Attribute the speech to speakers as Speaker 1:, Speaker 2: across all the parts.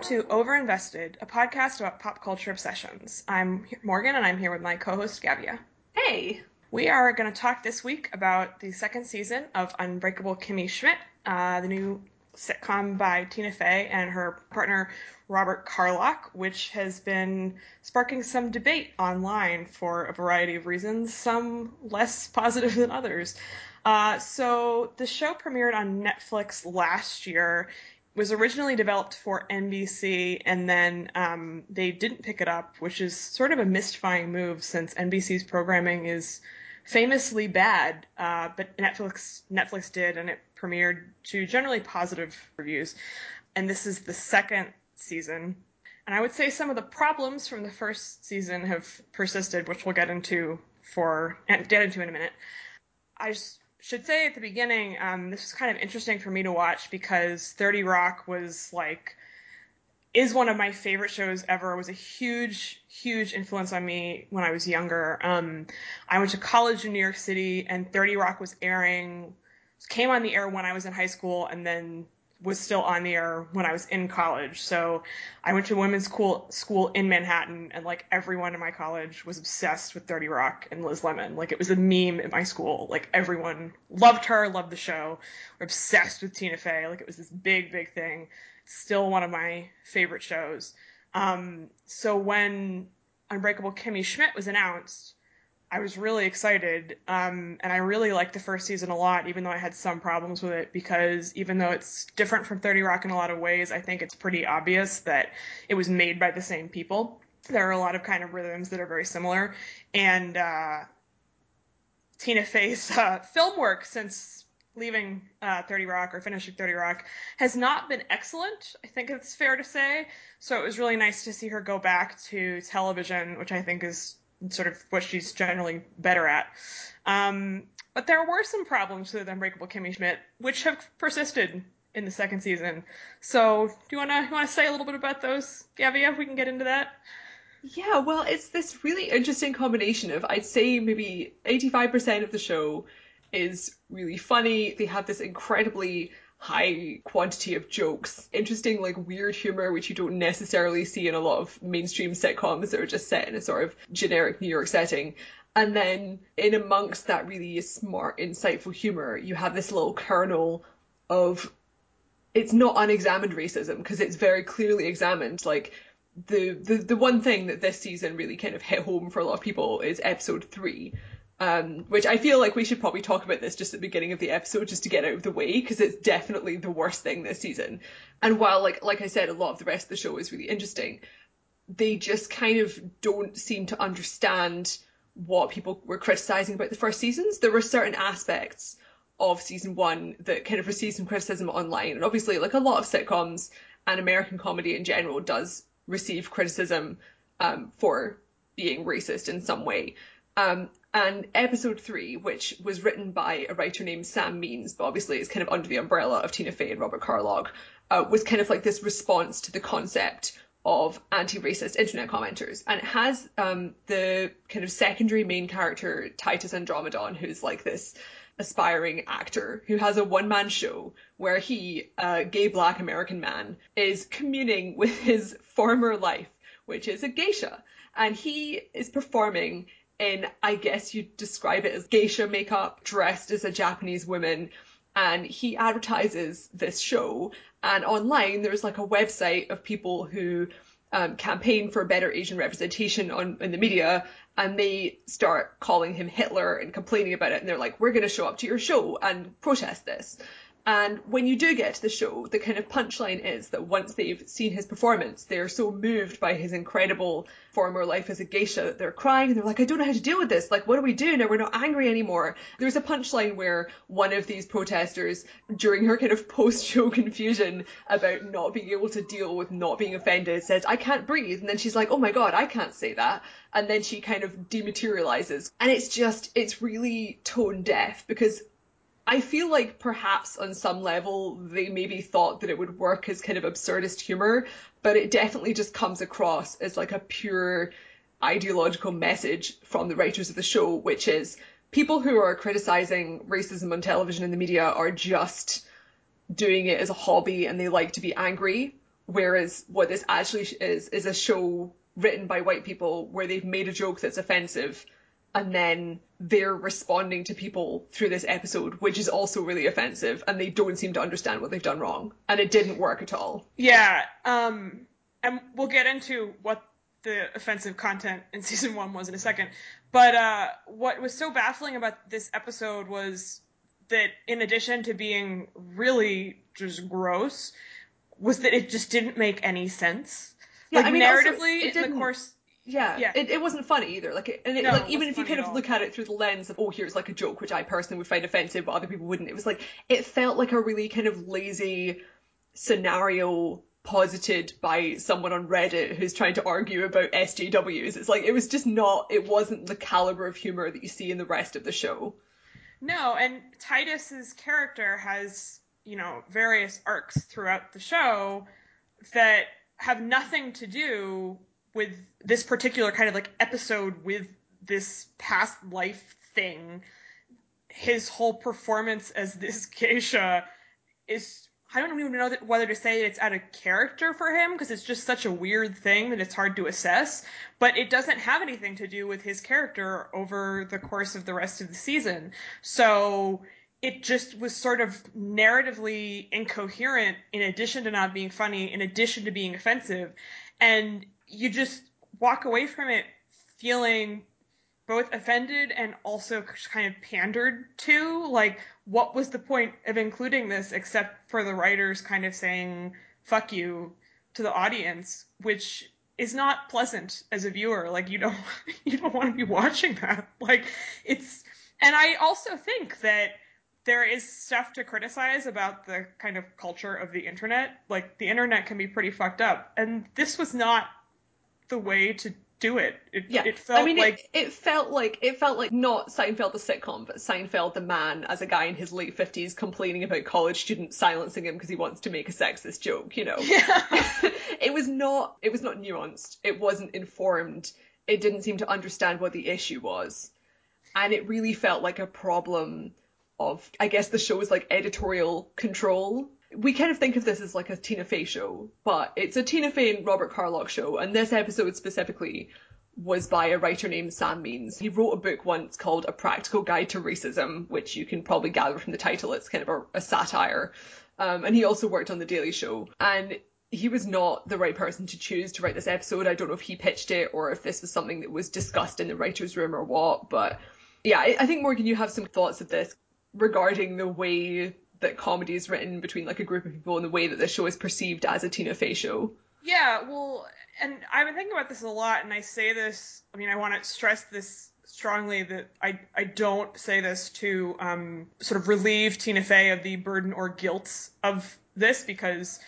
Speaker 1: Welcome to Overinvested, a podcast about pop culture obsessions. I'm Morgan and I'm here with my co host Gavia.
Speaker 2: Hey!
Speaker 1: We are going to talk this week about the second season of Unbreakable Kimmy Schmidt, uh, the new sitcom by Tina Fey and her partner Robert Carlock, which has been sparking some debate online for a variety of reasons, some less positive than others. Uh, so the show premiered on Netflix last year was originally developed for NBC and then um, they didn't pick it up, which is sort of a mystifying move since NBC's programming is famously bad. Uh, but Netflix Netflix did, and it premiered to generally positive reviews. And this is the second season. And I would say some of the problems from the first season have persisted, which we'll get into for get into in a minute. I just should say at the beginning, um, this was kind of interesting for me to watch because 30 Rock was like is one of my favorite shows ever. It was a huge, huge influence on me when I was younger. Um, I went to college in New York City, and 30 Rock was airing, came on the air when I was in high school, and then was still on the air when I was in college. So I went to women's school school in Manhattan, and like everyone in my college was obsessed with 30 Rock and Liz Lemon. Like it was a meme in my school. Like everyone loved her, loved the show, were obsessed with Tina Fey. Like it was this big, big thing. still one of my favorite shows. Um, so when Unbreakable Kimmy Schmidt was announced, I was really excited, um, and I really liked the first season a lot, even though I had some problems with it because even though it's different from 30 Rock in a lot of ways, I think it's pretty obvious that it was made by the same people. There are a lot of kind of rhythms that are very similar, and uh, Tina Fey's uh, film work since leaving uh, 30 Rock or finishing 30 Rock has not been excellent. I think it's fair to say. So it was really nice to see her go back to television, which I think is sort of what she's generally better at. Um, but there were some problems with Unbreakable Kimmy Schmidt, which have persisted in the second season. So, do you wanna wanna say a little bit about those, Gavia? If we can get into that.
Speaker 2: Yeah, well, it's this really interesting combination of I'd say maybe 85% of the show is really funny. They have this incredibly high quantity of jokes, interesting, like weird humor, which you don't necessarily see in a lot of mainstream sitcoms that are just set in a sort of generic New York setting. And then in amongst that really smart, insightful humor, you have this little kernel of it's not unexamined racism because it's very clearly examined. Like the, the the one thing that this season really kind of hit home for a lot of people is episode three, um, which I feel like we should probably talk about this just at the beginning of the episode just to get out of the way because it's definitely the worst thing this season. And while like like I said, a lot of the rest of the show is really interesting, they just kind of don't seem to understand what people were criticizing about the first seasons. There were certain aspects of season one that kind of received some criticism online, and obviously, like a lot of sitcoms and American comedy in general does receive criticism um, for being racist in some way. Um, and episode three, which was written by a writer named Sam Means, but obviously is kind of under the umbrella of Tina Fey and Robert Carlock, uh, was kind of like this response to the concept of anti-racist internet commenters. And it has um, the kind of secondary main character, Titus Andromedon, who's like this aspiring actor who has a one-man show where he, a gay black American man, is communing with his former life, which is a geisha. And he is performing in, I guess you'd describe it as geisha makeup, dressed as a Japanese woman. And he advertises this show. And online, there's like a website of people who um, campaign for better Asian representation on in the media, and they start calling him Hitler and complaining about it. And they're like, "We're going to show up to your show and protest this." And when you do get to the show, the kind of punchline is that once they've seen his performance, they're so moved by his incredible former life as a geisha that they're crying and they're like, I don't know how to deal with this. Like, what do we do now? We're not angry anymore. There's a punchline where one of these protesters, during her kind of post show confusion about not being able to deal with not being offended, says, I can't breathe. And then she's like, oh my God, I can't say that. And then she kind of dematerializes. And it's just, it's really tone deaf because I feel like perhaps on some level they maybe thought that it would work as kind of absurdist humor, but it definitely just comes across as like a pure ideological message from the writers of the show, which is people who are criticizing racism on television and the media are just doing it as a hobby and they like to be angry Whereas what this actually is is a show written by white people where they've made a joke that's offensive and then they're responding to people through this episode, which is also really offensive, and they don't seem to understand what they've done wrong. And it didn't work at all.
Speaker 1: Yeah, um, and we'll get into what the offensive content in season one was in a second. But uh, what was so baffling about this episode was that, in addition to being really just gross, was that it just didn't make any sense.
Speaker 2: Yeah,
Speaker 1: like
Speaker 2: I mean,
Speaker 1: narratively,
Speaker 2: also,
Speaker 1: in the course.
Speaker 2: Yeah,
Speaker 1: Yeah.
Speaker 2: It, it wasn't funny either. Like, it, and it,
Speaker 1: No,
Speaker 2: like even if you kind of
Speaker 1: all.
Speaker 2: look at it through the lens of, oh, here's like a joke, which I personally would find offensive, but other people wouldn't. It was like it felt like a really kind of lazy scenario posited by someone on Reddit who's trying to argue about SJWs. It's like it was just not. It wasn't the caliber of humor that you see in the rest of the show.
Speaker 1: No, and Titus's character has, you know, various arcs throughout the show that have nothing to do with this particular kind of like episode with this past life thing. His whole performance as this geisha is I don't even know that, whether to say it's out of character for him because it's just such a weird thing that it's hard to assess. But it doesn't have anything to do with his character over the course of the rest of the season. So it just was sort of narratively incoherent in addition to not being funny, in addition to being offensive. And you just walk away from it feeling both offended and also kind of pandered to. Like, what was the point of including this except for the writers kind of saying, fuck you to the audience, which is not pleasant as a viewer. Like, you don't, you don't want to be watching that. Like, it's, and I also think that there is stuff to criticize about the kind of culture of the internet. Like, the internet can be pretty fucked up. And this was not the way to do it. It,
Speaker 2: Yeah,
Speaker 1: it felt
Speaker 2: I mean,
Speaker 1: like
Speaker 2: it, it felt like it felt like not Seinfeld the sitcom, but Seinfeld the man as a guy in his late fifties complaining about college students silencing him because he wants to make a sexist joke. You know,
Speaker 1: Yeah.
Speaker 2: it was not. It was not nuanced. It wasn't informed. It didn't seem to understand what the issue was, and it really felt like a problem of, I guess, the show show's like editorial control. We kind of think of this as like a Tina Fey show, but it's a Tina Fey and Robert Carlock show, and this episode specifically was by a writer named Sam Means. He wrote a book once called A Practical Guide to Racism, which you can probably gather from the title. It's kind of a, a satire. Um, and he also worked on The Daily Show. And he was not the right person to choose to write this episode. I don't know if he pitched it or if this was something that was discussed in the writer's room or what. But yeah, I, I think Morgan, you have some thoughts of this regarding the way that comedy is written between like a group of people and the way that the show is perceived as a Tina Fey show.
Speaker 1: Yeah, well, and I've been thinking about this a lot, and I say this. I mean, I want to stress this strongly that I I don't say this to um, sort of relieve Tina Fey of the burden or guilt of this because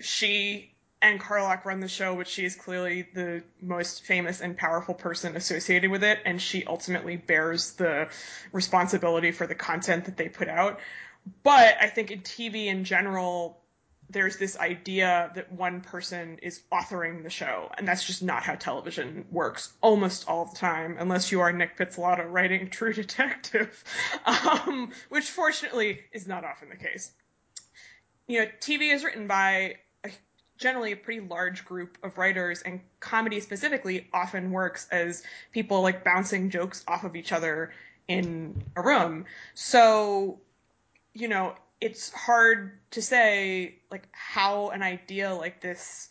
Speaker 1: she and Carlock run the show, which she is clearly the most famous and powerful person associated with it, and she ultimately bears the responsibility for the content that they put out. But I think in TV in general, there's this idea that one person is authoring the show, and that's just not how television works almost all the time, unless you are Nic Pizzolatto writing True Detective, um, which fortunately is not often the case. You know, TV is written by a, generally a pretty large group of writers, and comedy specifically often works as people like bouncing jokes off of each other in a room. So, you know, it's hard to say like how an idea like this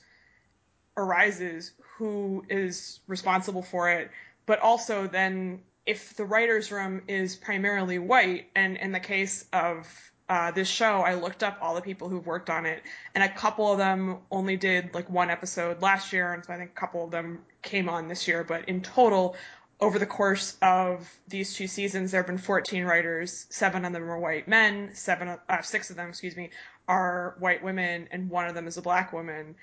Speaker 1: arises, who is responsible for it, but also then if the writer's room is primarily white, and in the case of uh, this show, I looked up all the people who've worked on it, and a couple of them only did like one episode last year, and so I think a couple of them came on this year, but in total, over the course of these two seasons, there have been 14 writers. Seven of them are white men. Seven, uh, six of them, excuse me, are white women, and one of them is a black woman.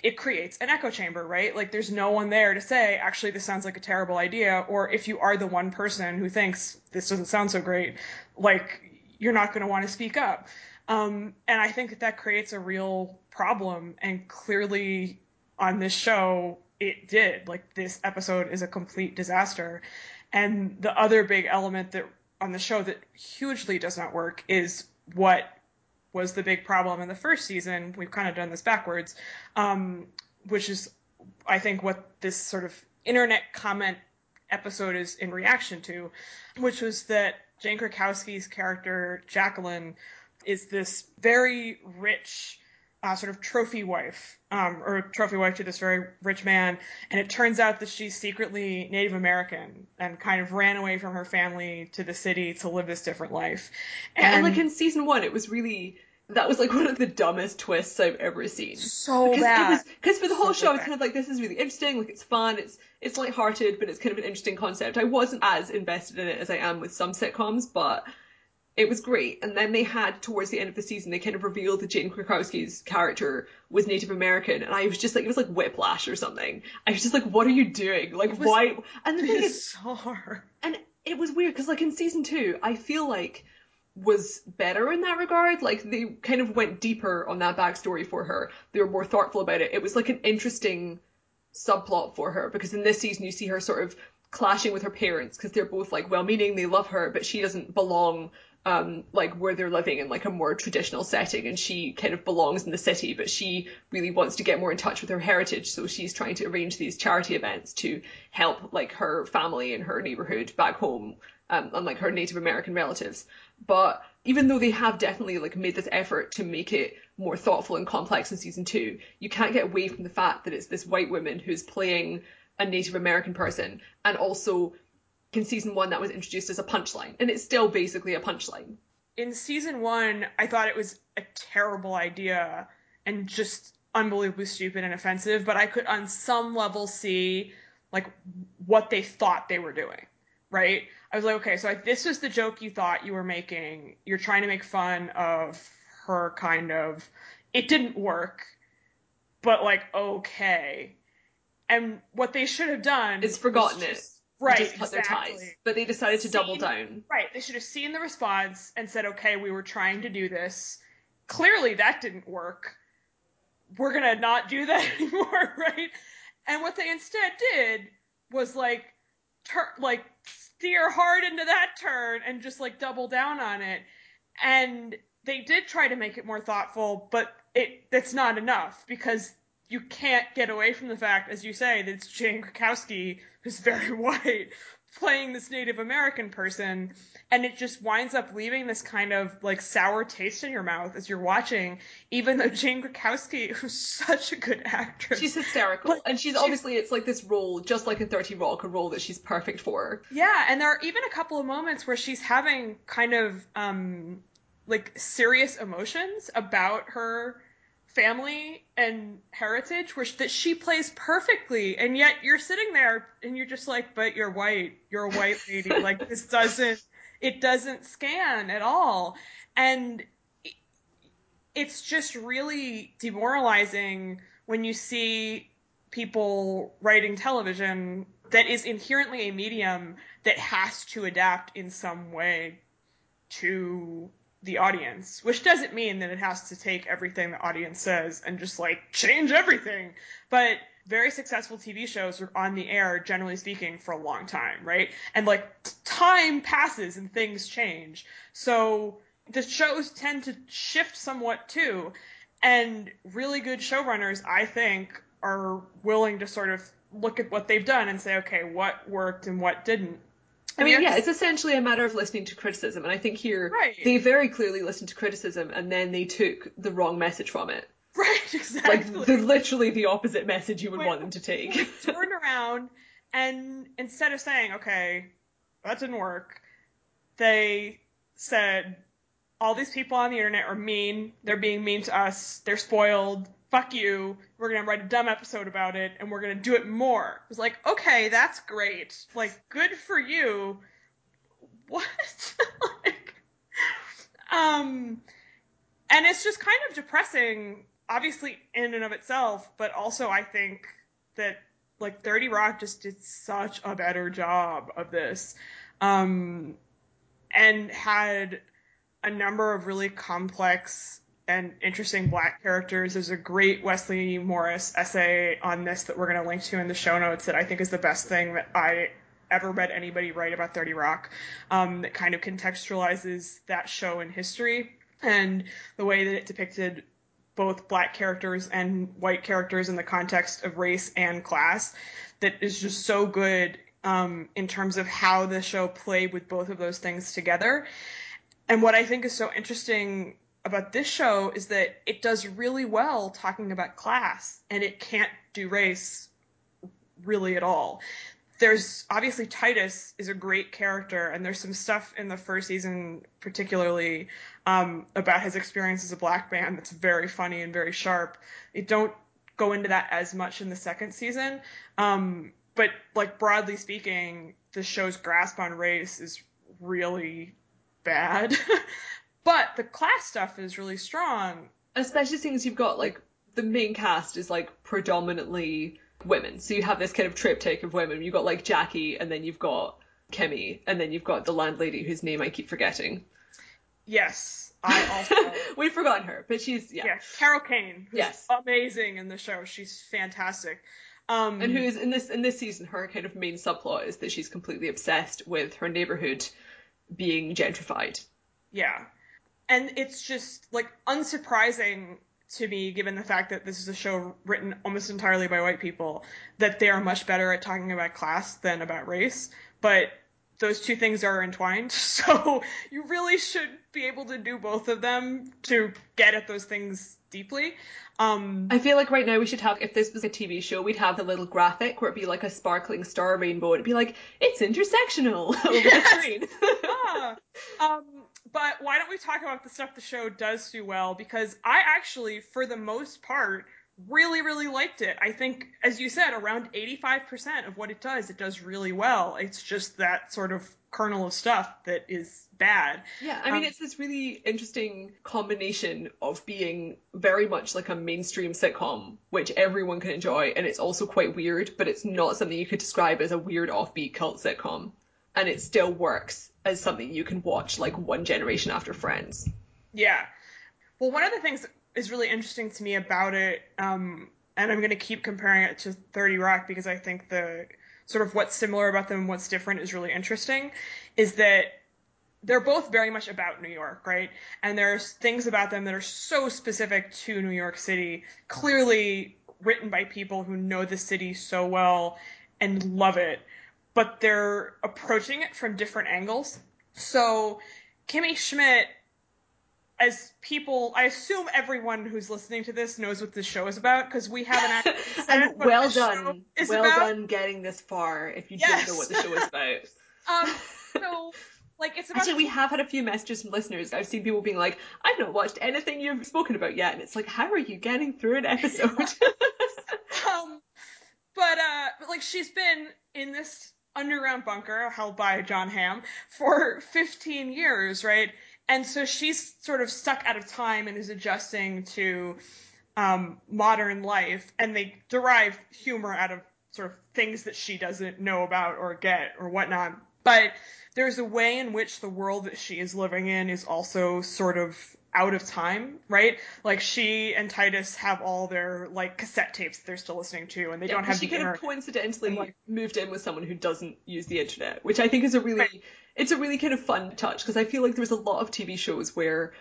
Speaker 1: It creates an echo chamber, right? Like, there's no one there to say, actually, this sounds like a terrible idea. Or if you are the one person who thinks this doesn't sound so great, like, you're not going to want to speak up. Um, and I think that that creates a real problem. And clearly, on this show, it did. Like this episode is a complete disaster. And the other big element that on the show that hugely does not work is what was the big problem in the first season. We've kind of done this backwards, um, which is, I think, what this sort of internet comment episode is in reaction to, which was that Jane Krakowski's character Jacqueline is this very rich uh, sort of trophy wife, um, or trophy wife to this very rich man, and it turns out that she's secretly Native American and kind of ran away from her family to the city to live this different life.
Speaker 2: And, and like in season one, it was really that was like one of the dumbest twists I've ever seen.
Speaker 1: So
Speaker 2: because
Speaker 1: bad.
Speaker 2: Because for the whole
Speaker 1: So
Speaker 2: show, it's
Speaker 1: bad.
Speaker 2: kind of like this is really interesting, like it's fun, it's it's lighthearted, but it's kind of an interesting concept. I wasn't as invested in it as I am with some sitcoms, but it was great. And then they had towards the end of the season, they kind of revealed that Jane Krakowski's character was Native American, and I was just like, it was like Whiplash or something. I was just like, what are you doing? Like, why? And the thing is,
Speaker 1: It's so hard.
Speaker 2: and it was weird because like in season two, I feel like was better in that regard. Like they kind of went deeper on that backstory for her. They were more thoughtful about it. It was like an interesting subplot for her because in this season you see her sort of clashing with her parents because they're both like well-meaning, they love her, but she doesn't belong um like where they're living in like a more traditional setting and she kind of belongs in the city but she really wants to get more in touch with her heritage so she's trying to arrange these charity events to help like her family and her neighborhood back home um, and like her Native American relatives. But even though they have definitely like made this effort to make it more thoughtful and complex in season two, you can't get away from the fact that it's this white woman who's playing a Native American person, and also in season one that was introduced as a punchline, and it's still basically a punchline.
Speaker 1: in season one, I thought it was a terrible idea and just unbelievably stupid and offensive, but I could on some level see like what they thought they were doing, right? I was like, okay, so this was the joke you thought you were making. You're trying to make fun of her kind of. It didn't work, but like, okay. And what they should have done
Speaker 2: is forgotten
Speaker 1: was
Speaker 2: it.
Speaker 1: Right,
Speaker 2: just cut their
Speaker 1: exactly.
Speaker 2: ties, but they decided to double down.
Speaker 1: Right. They should have seen the response and said, okay, we were trying to do this. Clearly that didn't work. We're going to not do that anymore, right? And what they instead did was like, tur- like steer hard into that turn and just like double down on it. And they did try to make it more thoughtful, but it that's not enough because you can't get away from the fact, as you say, that it's Jane Krakowski, who's very white, playing this Native American person, and it just winds up leaving this kind of like sour taste in your mouth as you're watching, even though Jane Krakowski, who's such a good actress,
Speaker 2: She's hysterical,
Speaker 1: But
Speaker 2: and she's,
Speaker 1: she's-
Speaker 2: obviously it's like this role, just like in Thirty Rock, a role that she's perfect for.
Speaker 1: Yeah, and there are even a couple of moments where she's having kind of um like serious emotions about her family and heritage which that she plays perfectly. And yet you're sitting there and you're just like but you're white. You're a white lady. Like this doesn't it doesn't scan at all. And it's just really demoralizing when you see people writing television that is inherently a medium that has to adapt in some way to the audience, which doesn't mean that it has to take everything the audience says and just like change everything. But very successful TV shows are on the air, generally speaking, for a long time, right? And like time passes and things change. So the shows tend to shift somewhat too. And really good showrunners, I think, are willing to sort of look at what they've done and say, okay, what worked and what didn't.
Speaker 2: I mean, yeah, it's essentially a matter of listening to criticism, and I think here
Speaker 1: Right.
Speaker 2: they very clearly listened to criticism and then they took the wrong message from it.
Speaker 1: right,
Speaker 2: Like
Speaker 1: exactly.
Speaker 2: the literally the opposite message you would
Speaker 1: Wait,
Speaker 2: want them to take.
Speaker 1: turned around and instead of saying, okay, that didn't work, they said, all these people on the internet are mean, they're being mean to us, they're spoiled, fuck you, we're gonna write a dumb episode about it, and we're gonna do it more. It was like, okay, that's great. Like, good for you. What? like, um, and it's just kind of depressing, obviously in and of itself, but also I think that like 30 Rock just did such a better job of this, um, and had a number of really complex and interesting black characters. There's a great Wesley Morris essay on this that we're going to link to in the show notes that I think is the best thing that I ever read anybody write about 30 Rock um, that kind of contextualizes that show in history. and the way that it depicted both black characters and white characters in the context of race and class that is just so good um, in terms of how the show played with both of those things together. And what I think is so interesting about this show is that it does really well talking about class and it can't do race really at all. There's obviously Titus is a great character and there's some stuff in the first season particularly um, about his experience as a black man that's very funny and very sharp. They don't go into that as much in the second season. Um, but like broadly speaking, the show's grasp on race is really bad. but the class stuff is really strong.
Speaker 2: Especially since you've got like the main cast is like predominantly women. So you have this kind of triptych of women. You've got like Jackie and then you've got Kimmy and then you've got the landlady whose name I keep forgetting.
Speaker 1: Yes. I also
Speaker 2: We've forgotten her, but she's yeah.
Speaker 1: Yeah, Carol Kane. who's
Speaker 2: Yes.
Speaker 1: Amazing in the show. She's fantastic. Um
Speaker 2: And who is in this in this season her kind of main subplot is that she's completely obsessed with her neighborhood being gentrified.
Speaker 1: Yeah. And it's just like unsurprising to me, given the fact that this is a show written almost entirely by white people, that they are much better at talking about class than about race. But those two things are entwined. So you really should be able to do both of them to get at those things deeply. Um,
Speaker 2: I feel like right now we should have, if this was a TV show, we'd have the little graphic where it'd be like a sparkling star rainbow. It'd be like, it's intersectional over the screen.
Speaker 1: yeah. Um, but why don't we talk about the stuff the show does do well? Because I actually, for the most part, really, really liked it. I think, as you said, around 85% of what it does, it does really well. It's just that sort of kernel of stuff that is bad.
Speaker 2: Yeah, I mean,
Speaker 1: Um,
Speaker 2: it's this really interesting combination of being very much like a mainstream sitcom, which everyone can enjoy, and it's also quite weird, but it's not something you could describe as a weird offbeat cult sitcom. And it still works as something you can watch like one generation after Friends.
Speaker 1: Yeah. Well, one of the things that is really interesting to me about it, um, and I'm going to keep comparing it to 30 Rock because I think the sort of what's similar about them and what's different is really interesting, is that they're both very much about New York, right? And there's things about them that are so specific to New York City, clearly written by people who know the city so well and love it, but they're approaching it from different angles. So Kimmy Schmidt as people, I assume everyone who's listening to this knows what this show is about because we haven't actually said
Speaker 2: And
Speaker 1: what
Speaker 2: well done, well
Speaker 1: about.
Speaker 2: done getting this far if you
Speaker 1: Yes.
Speaker 2: didn't know what the show is about.
Speaker 1: Um, so like it's about
Speaker 2: Actually, we have had a few messages from listeners. I've seen people being like, I've not watched anything you've spoken about yet. And it's like, how are you getting through an episode?
Speaker 1: um, but uh, but like she's been in this underground bunker held by Jon Hamm for 15 years, right? And so she's sort of stuck out of time and is adjusting to um, modern life, and they derive humor out of sort of things that she doesn't know about or get or whatnot. But there's a way in which the world that she is living in is also sort of out of time, right? Like she and Titus have all their like cassette tapes that they're still listening to, and they
Speaker 2: Yeah,
Speaker 1: don't have
Speaker 2: she
Speaker 1: the
Speaker 2: kind
Speaker 1: inner.
Speaker 2: of coincidentally
Speaker 1: like-
Speaker 2: moved in with someone who doesn't use the internet, which I think is a really
Speaker 1: Right.
Speaker 2: it's a really kind of fun touch because I feel like there's a lot of TV shows where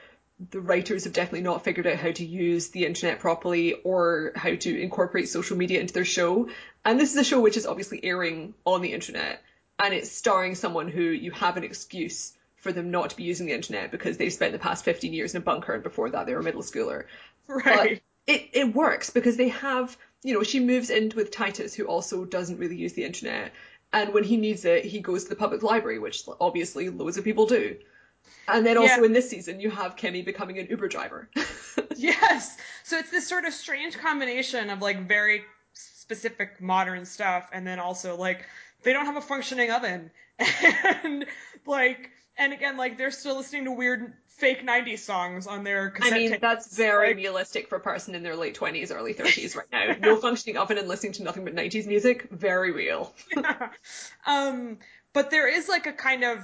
Speaker 2: the writers have definitely not figured out how to use the internet properly or how to incorporate social media into their show. And this is a show which is obviously airing on the internet and it's starring someone who you have an excuse for them not to be using the internet because they've spent the past 15 years in a bunker and before that they were a middle schooler
Speaker 1: right.
Speaker 2: but it, it works because they have you know she moves in with titus who also doesn't really use the internet and when he needs it he goes to the public library which obviously loads of people do and then also
Speaker 1: Yeah.
Speaker 2: in this season you have kimmy becoming an uber driver
Speaker 1: Yes. So it's this sort of strange combination of like very specific modern stuff and then also like they don't have a functioning oven and like and again like they're still listening to weird fake 90s songs on their
Speaker 2: i mean
Speaker 1: tapes.
Speaker 2: that's very
Speaker 1: Like,
Speaker 2: realistic for a person in their late 20s early 30s right now. No functioning oven and listening to nothing but 90s music? Very real.
Speaker 1: Um but there is like a kind of uh,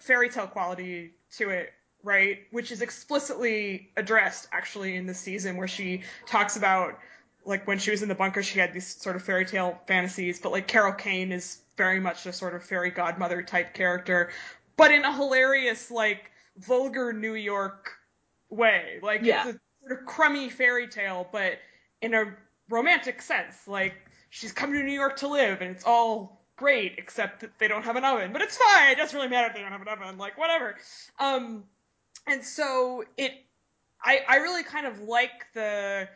Speaker 1: fairy tale quality to it right? Which is explicitly addressed actually in this season where she talks about like when she was in the bunker she had these sort of fairy tale fantasies. But like carol kane is very much a sort of fairy godmother type character but in a hilarious like vulgar new york way. Like
Speaker 2: Yeah.
Speaker 1: it's a sort of crummy fairy tale, but in a romantic sense. Like she's coming to New York to live, and it's all great, except that they don't have an oven. But it's fine. It doesn't really matter if they don't have an oven. Like whatever. Um, and so it, I, I really kind of like the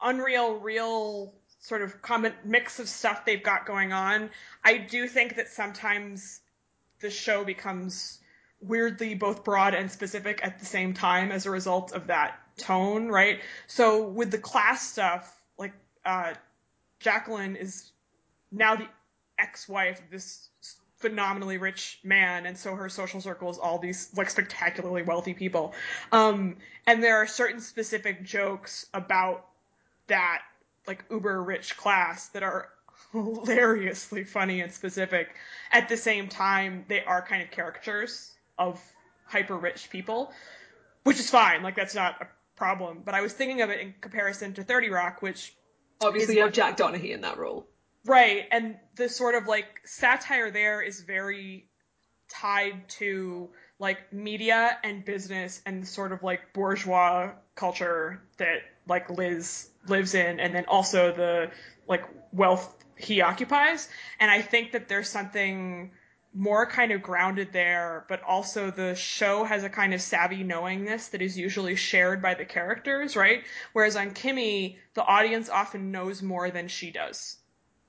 Speaker 1: unreal, real sort of common mix of stuff they've got going on. I do think that sometimes the show becomes weirdly both broad and specific at the same time as a result of that tone, right? So with the class stuff, like uh, Jacqueline is now the ex-wife of this phenomenally rich man, and so her social circle is all these like spectacularly wealthy people. Um, and there are certain specific jokes about that like uber rich class that are hilariously funny and specific. At the same time, they are kind of caricatures of hyper rich people, which is fine. Like that's not a problem. But I was thinking of it in comparison to 30 Rock, which
Speaker 2: Obviously, you have Jack Donaghy in that role.
Speaker 1: Right, and the sort of like satire there is very tied to like media and business and the sort of like bourgeois culture that like Liz lives in and then also the like wealth he occupies. And I think that there's something more kind of grounded there, but also the show has a kind of savvy knowingness that is usually shared by the characters, right? Whereas on Kimmy, the audience often knows more than she does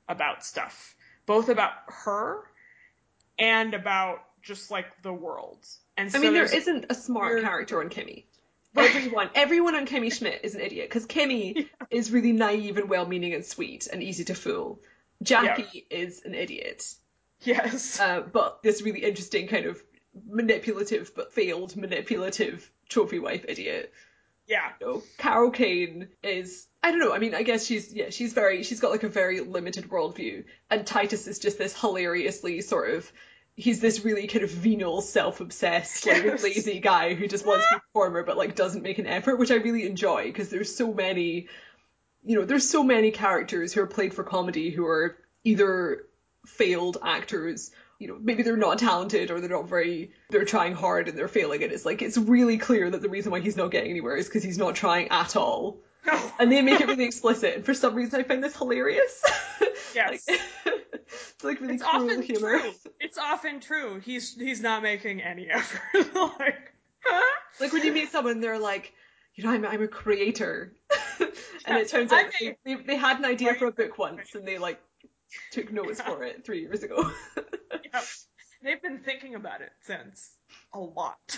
Speaker 1: about stuff, both about her and about just like the world. And so
Speaker 2: I mean,
Speaker 1: there's-
Speaker 2: isn't a smart character on Kimmy. Everyone, everyone on Kimmy Schmidt is an idiot because Kimmy is really naive and well-meaning and sweet and easy to fool. Jackie is an idiot,
Speaker 1: yes,
Speaker 2: uh, but this really interesting kind of manipulative but failed manipulative trophy wife idiot.
Speaker 1: yeah,
Speaker 2: You know, Carol Kane is I don't know. I mean, I guess she's yeah, she's very she's got like a very limited worldview, and Titus is just this hilariously sort of he's this really kind of venal, self-obsessed, like
Speaker 1: Yes.
Speaker 2: lazy guy who just wants to be a performer but like doesn't make an effort, which I really enjoy because there's so many, you know, there's so many characters who are played for comedy who are either failed actors. You know, maybe they're not talented or they're not very, they're trying hard and they're failing. And it's like, it's really clear that the reason why he's not getting anywhere is because he's not trying at all and they make it really explicit. And for some reason, I find this hilarious.
Speaker 1: Yes.
Speaker 2: like, it's like really
Speaker 1: it's
Speaker 2: cruel
Speaker 1: often
Speaker 2: humor.
Speaker 1: true. It's often true. He's he's not making any effort. like,
Speaker 2: Like when you meet someone, they're like, you know, I'm I'm a creator, and it turns out they, they, they had an idea for a book once, and they like took notes
Speaker 1: Yeah.
Speaker 2: for it three years ago.
Speaker 1: Yep. They've been thinking about it since a lot.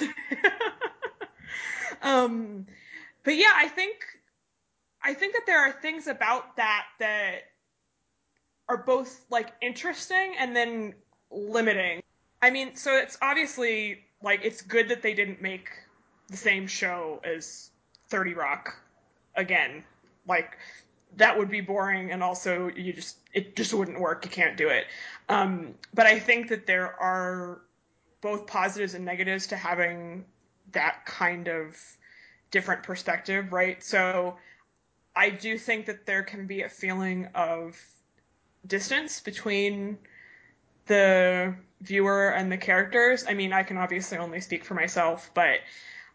Speaker 1: um, but yeah, I think I think that there are things about that that are both like interesting and then limiting. I mean, so it's obviously like it's good that they didn't make the same show as 30 Rock again. Like that would be boring and also you just it just wouldn't work. You can't do it. Um, but I think that there are both positives and negatives to having that kind of different perspective, right? So I do think that there can be a feeling of distance between the viewer and the characters. I mean, I can obviously only speak for myself, but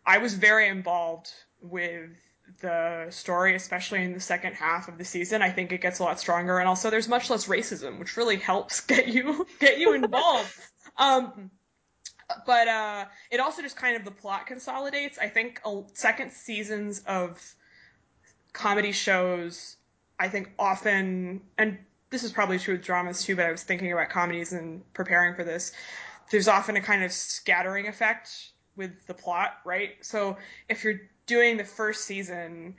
Speaker 1: I was very involved with the story, especially in the second half of the season. I think it gets a lot stronger, and also there's much less racism, which really helps get you get you involved. um, but uh, it also just kind of the plot consolidates. I think a, second seasons of comedy shows, I think often, and this is probably true with dramas too, but I was thinking about comedies and preparing for this. There's often a kind of scattering effect with the plot, right? So if you're doing the first season,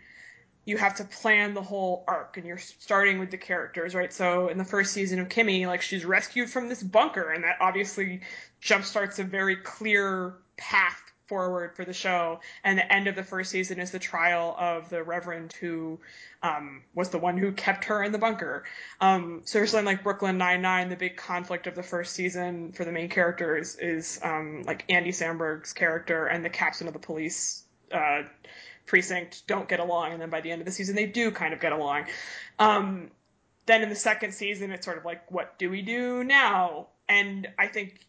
Speaker 1: you have to plan the whole arc and you're starting with the characters, right? So in the first season of Kimmy, like she's rescued from this bunker and that obviously jumpstarts a very clear path forward for the show. And the end of the first season is the trial of the Reverend who um, was the one who kept her in the bunker. Um, so something like Brooklyn Nine Nine, the big conflict of the first season for the main characters is um, like Andy Samberg's character and the captain of the police uh, precinct don't get along, and then by the end of the season they do kind of get along. Um, then in the second season, it's sort of like, what do we do now? And I think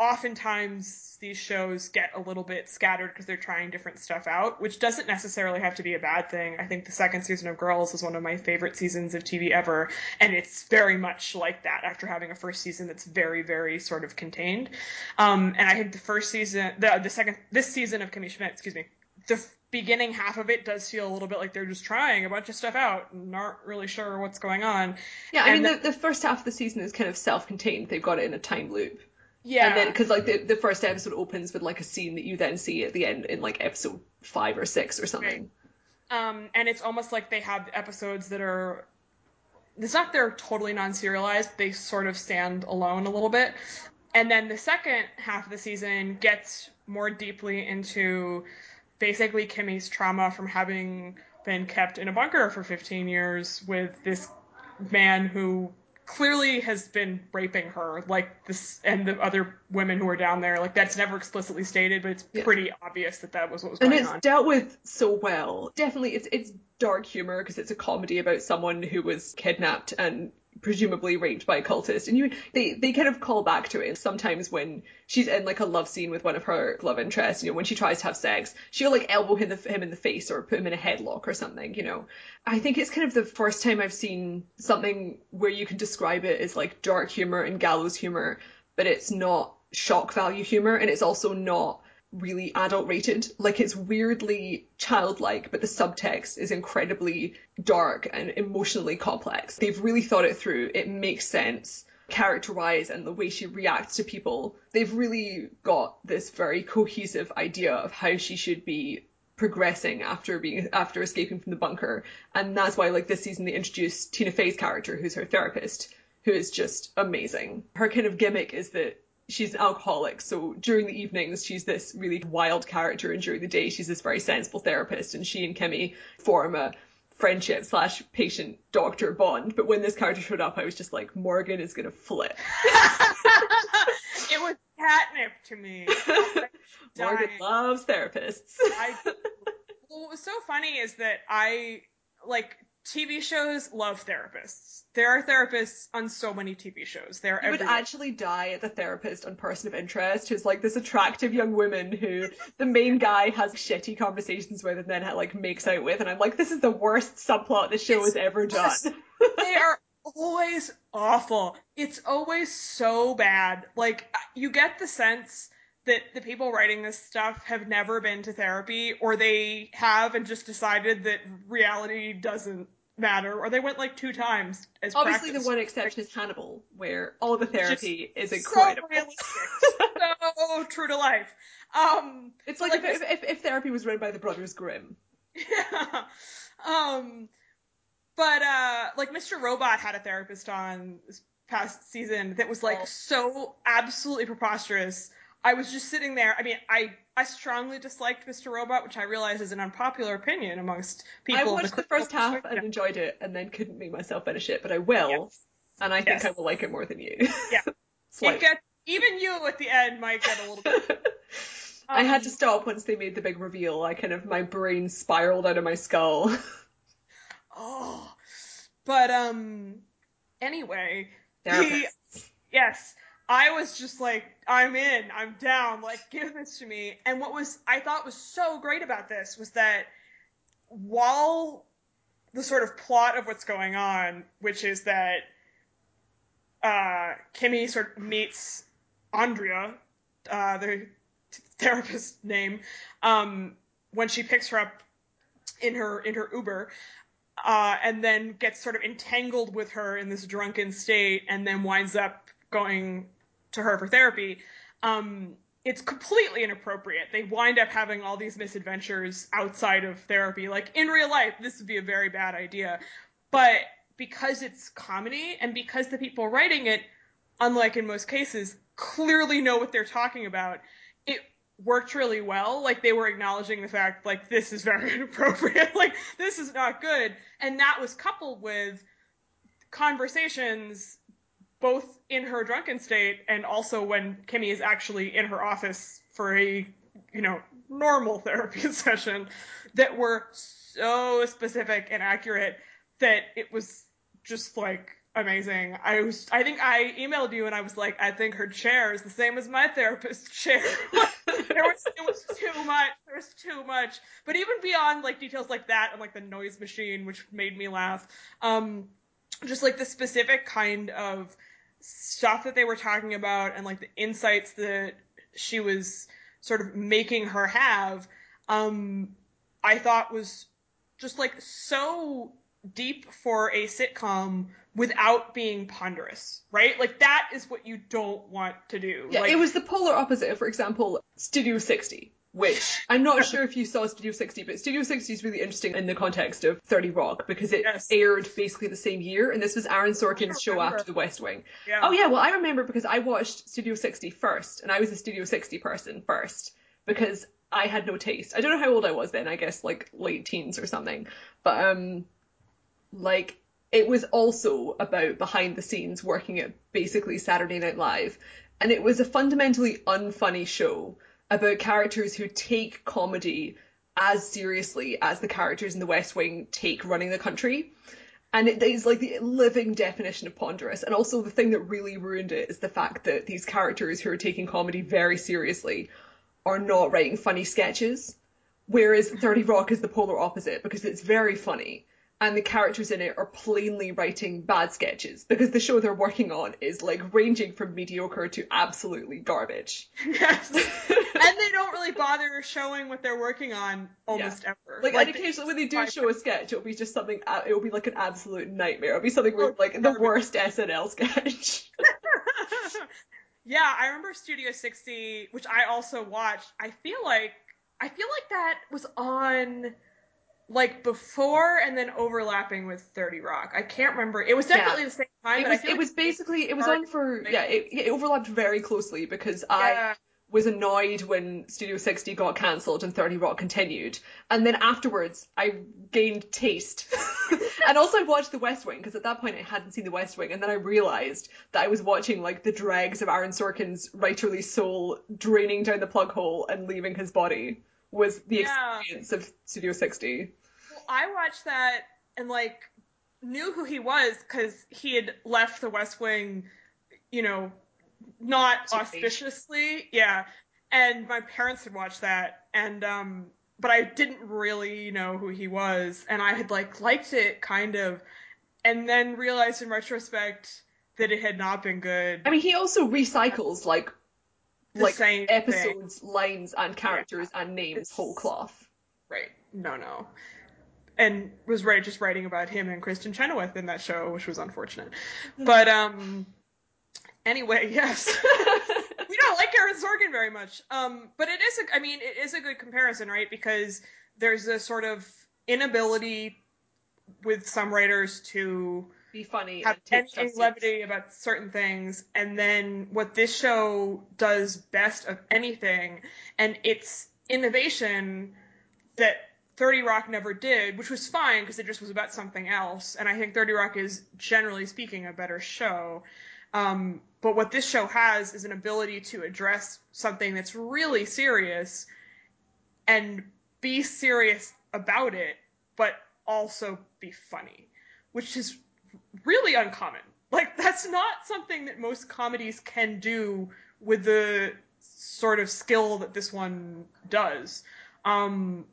Speaker 1: oftentimes these shows get a little bit scattered because they're trying different stuff out, which doesn't necessarily have to be a bad thing. I think the second season of Girls is one of my favorite seasons of TV ever, and it's very much like that after having a first season that's very, very sort of contained. Um, and I think the first season, the the second, this season of Kimmy Schmidt, excuse me, the beginning half of it does feel a little bit like they're just trying a bunch of stuff out and not really sure what's going on.
Speaker 2: Yeah, I
Speaker 1: And
Speaker 2: mean, the, the first half of the season is kind of self-contained. They've got it in a time loop.
Speaker 1: Yeah.
Speaker 2: And then, because like the, the first episode opens with like a scene that you then see at the end in like episode five or six or something.
Speaker 1: Um, and it's almost like they have episodes that are. It's not they're totally non-serialized. They sort of stand alone a little bit. And then the second half of the season gets more deeply into basically Kimmy's trauma from having been kept in a bunker for 15 years with this man who clearly has been raping her like this and the other women who are down there like that's never explicitly stated but it's
Speaker 2: Yeah.
Speaker 1: pretty obvious that that was what was
Speaker 2: And
Speaker 1: going
Speaker 2: it's
Speaker 1: on
Speaker 2: dealt with so well. Definitely, it's it's dark humor because it's a comedy about someone who was kidnapped and presumably raped by a cultist. And you, they they kind of call back to it sometimes when she's in like a love scene with one of her love interests. You know, when she tries to have sex, she'll like elbow him, him in the face or put him in a headlock or something. You know, I think it's kind of the first time I've seen something where you can describe it as like dark humor and gallows humor, but it's not shock value humor and it's also not really adult rated. Like it's weirdly childlike, but the subtext is incredibly dark and emotionally complex. They've really thought it through. It makes sense character wise and the way she reacts to people. They've really got this very cohesive idea of how she should be progressing after being after escaping from the bunker. And that's why like this season they introduced Tina Fey's character, who's her therapist, who is just amazing. Her kind of gimmick is that she's an alcoholic, so during the evenings she's this really wild character, and during the day she's this very sensible therapist. And she and Kimmy form a friendship slash patient doctor bond. But when this character showed up, I was just like, Morgan is gonna flip.
Speaker 1: it was catnip to me
Speaker 2: Morgan loves therapists.
Speaker 1: I, well, what was so funny is that I like TV shows love therapists. There are therapists on so many TV shows. They're
Speaker 2: You would actually die at the therapist on Person of Interest, who's like this attractive young woman who the main guy has shitty conversations with and then like makes out with, and I'm like, this is the worst subplot the show has ever done.
Speaker 1: they are always awful. It's always so bad. Like you get the sense that the people writing this stuff have never been to therapy or they have and just decided that reality doesn't matter or they went like two times as
Speaker 2: Obviously,
Speaker 1: practice.
Speaker 2: the one exception is Hannibal, where all the therapy is
Speaker 1: so
Speaker 2: incredible.
Speaker 1: realistic, so true to life. Um,
Speaker 2: It's like,
Speaker 1: Like
Speaker 2: if, if, if therapy was written by the Brothers Grimm.
Speaker 1: yeah. Um, but uh, like Mr. Robot had a therapist on this past season that was like
Speaker 2: Oh.
Speaker 1: so absolutely preposterous. I was just sitting there. I mean, I I strongly disliked Mr. Robot, which I realize is an unpopular opinion amongst people.
Speaker 2: I
Speaker 1: in the
Speaker 2: watched the first half and enjoyed it, and then couldn't make myself finish it, but I will,
Speaker 1: Yes.
Speaker 2: and I think I will like it more than you.
Speaker 1: Yeah. It gets even you at the end might get a little bit.
Speaker 2: I had to
Speaker 1: Um,
Speaker 2: stop once they made the big reveal. I kind of my brain spiraled out of my skull.
Speaker 1: Oh, but um, anyway,
Speaker 2: Therapists.
Speaker 1: yes, I was just like, I'm in, I'm down, like, give this to me. And what was, I thought was so great about this was that while the sort of plot of what's going on, which is that uh, Kimmy sort of meets Andrea, uh, the therapist name, um, when she picks her up in her in her Uber, uh, and then gets sort of entangled with her in this drunken state, and then winds up going to her for therapy. Um, it's completely inappropriate. They wind up having all these misadventures outside of therapy. Like in real life, this would be a very bad idea. But because it's comedy and because the people writing it, unlike in most cases, clearly know what they're talking about, it worked really well. Like they were acknowledging the fact, like, this is very inappropriate. like, this is not good. And that was coupled with conversations both in her drunken state and also when Kimmy is actually in her office for a, you know, normal therapy session that were so specific and accurate that it was just like amazing. I was, I think I emailed you and I was like, I think her chair is the same as my therapist's chair. there was, it was too much. There was too much. But even beyond like details like that and like the noise machine, which made me laugh, um, just like the specific kind of stuff that they were talking about and like the insights that she was sort of making her have, um, I thought was just like so deep for a sitcom without being ponderous, right? Like that is what you don't want to do.
Speaker 2: Yeah,
Speaker 1: like,
Speaker 2: it was the polar opposite. For example, Studio 60, which I'm not sure if you saw Studio 60, but Studio 60 is really interesting in the context of 30 Rock because it
Speaker 1: Yes.
Speaker 2: aired basically the same year, and this was Aaron Sorkin's show after The West Wing.
Speaker 1: Yeah.
Speaker 2: Oh yeah, well I remember because I watched Studio 60 first, and I was a Studio 60 person first because I had no taste. I don't know how old I was then. I guess like late teens or something. But um, like it was also about behind the scenes working at basically Saturday Night Live, and it was a fundamentally unfunny show about characters who take comedy as seriously as the characters in The West Wing take running the country. And it is like the living definition of ponderous. And also the thing that really ruined it is the fact that these characters who are taking comedy very seriously are not writing funny sketches. Whereas 30 Rock is the polar opposite because it's very funny and the characters in it are plainly writing bad sketches because the show they're working on is like ranging from mediocre to absolutely garbage.
Speaker 1: yes. and they don't really bother showing what they're working on almost ever.
Speaker 2: Like,
Speaker 1: Like,
Speaker 2: and occasionally when they do show a sketch, it'll be just something, uh, it'll be like an absolute nightmare. It'll be something where, like the worst SNL sketch.
Speaker 1: yeah, I remember Studio 60, which I also watched. I feel like I feel like that was on like before and then overlapping with 30 Rock. I can't remember. It was definitely the same time,
Speaker 2: it was, it was basically, it was on for, yeah, it, it overlapped very closely because I was annoyed when Studio 60 got cancelled and 30 Rock continued. And then afterwards, I gained taste. and also I watched The West Wing, because at that point I hadn't seen The West Wing, and then I realised that I was watching like the dregs of Aaron Sorkin's writerly soul draining down the plug hole and leaving his body was the
Speaker 1: Yeah.
Speaker 2: experience of Studio 60.
Speaker 1: I watched that and like knew who he was because he had left the West Wing, you know, not
Speaker 2: Too
Speaker 1: auspiciously. Yeah. And my parents had watched that and um but I didn't really know who he was and I had like liked it kind of and then realized in retrospect that it had not been good.
Speaker 2: I mean, he also recycles like
Speaker 1: The
Speaker 2: like
Speaker 1: same thing.
Speaker 2: episodes, lines, and characters and names
Speaker 1: It's-
Speaker 2: whole cloth.
Speaker 1: Right. No, no. And was right just writing about him and Kristin Chenoweth in that show, which was unfortunate. But um anyway, yes. we don't like Aaron Sorkin very much. Um but it is a I mean, it is a good comparison, right? Because there's a sort of inability with some writers to
Speaker 2: Be funny
Speaker 1: have any levity about certain things, and then what this show does best of anything, and its innovation that 30 Rock never did, which was fine because it just was about something else, and I think 30 Rock is generally speaking a better show. Um, but what this show has is an ability to address something that's really serious and be serious about it, but also be funny, which is really uncommon. Like that's not something that most comedies can do with the sort of skill that this one does. Um,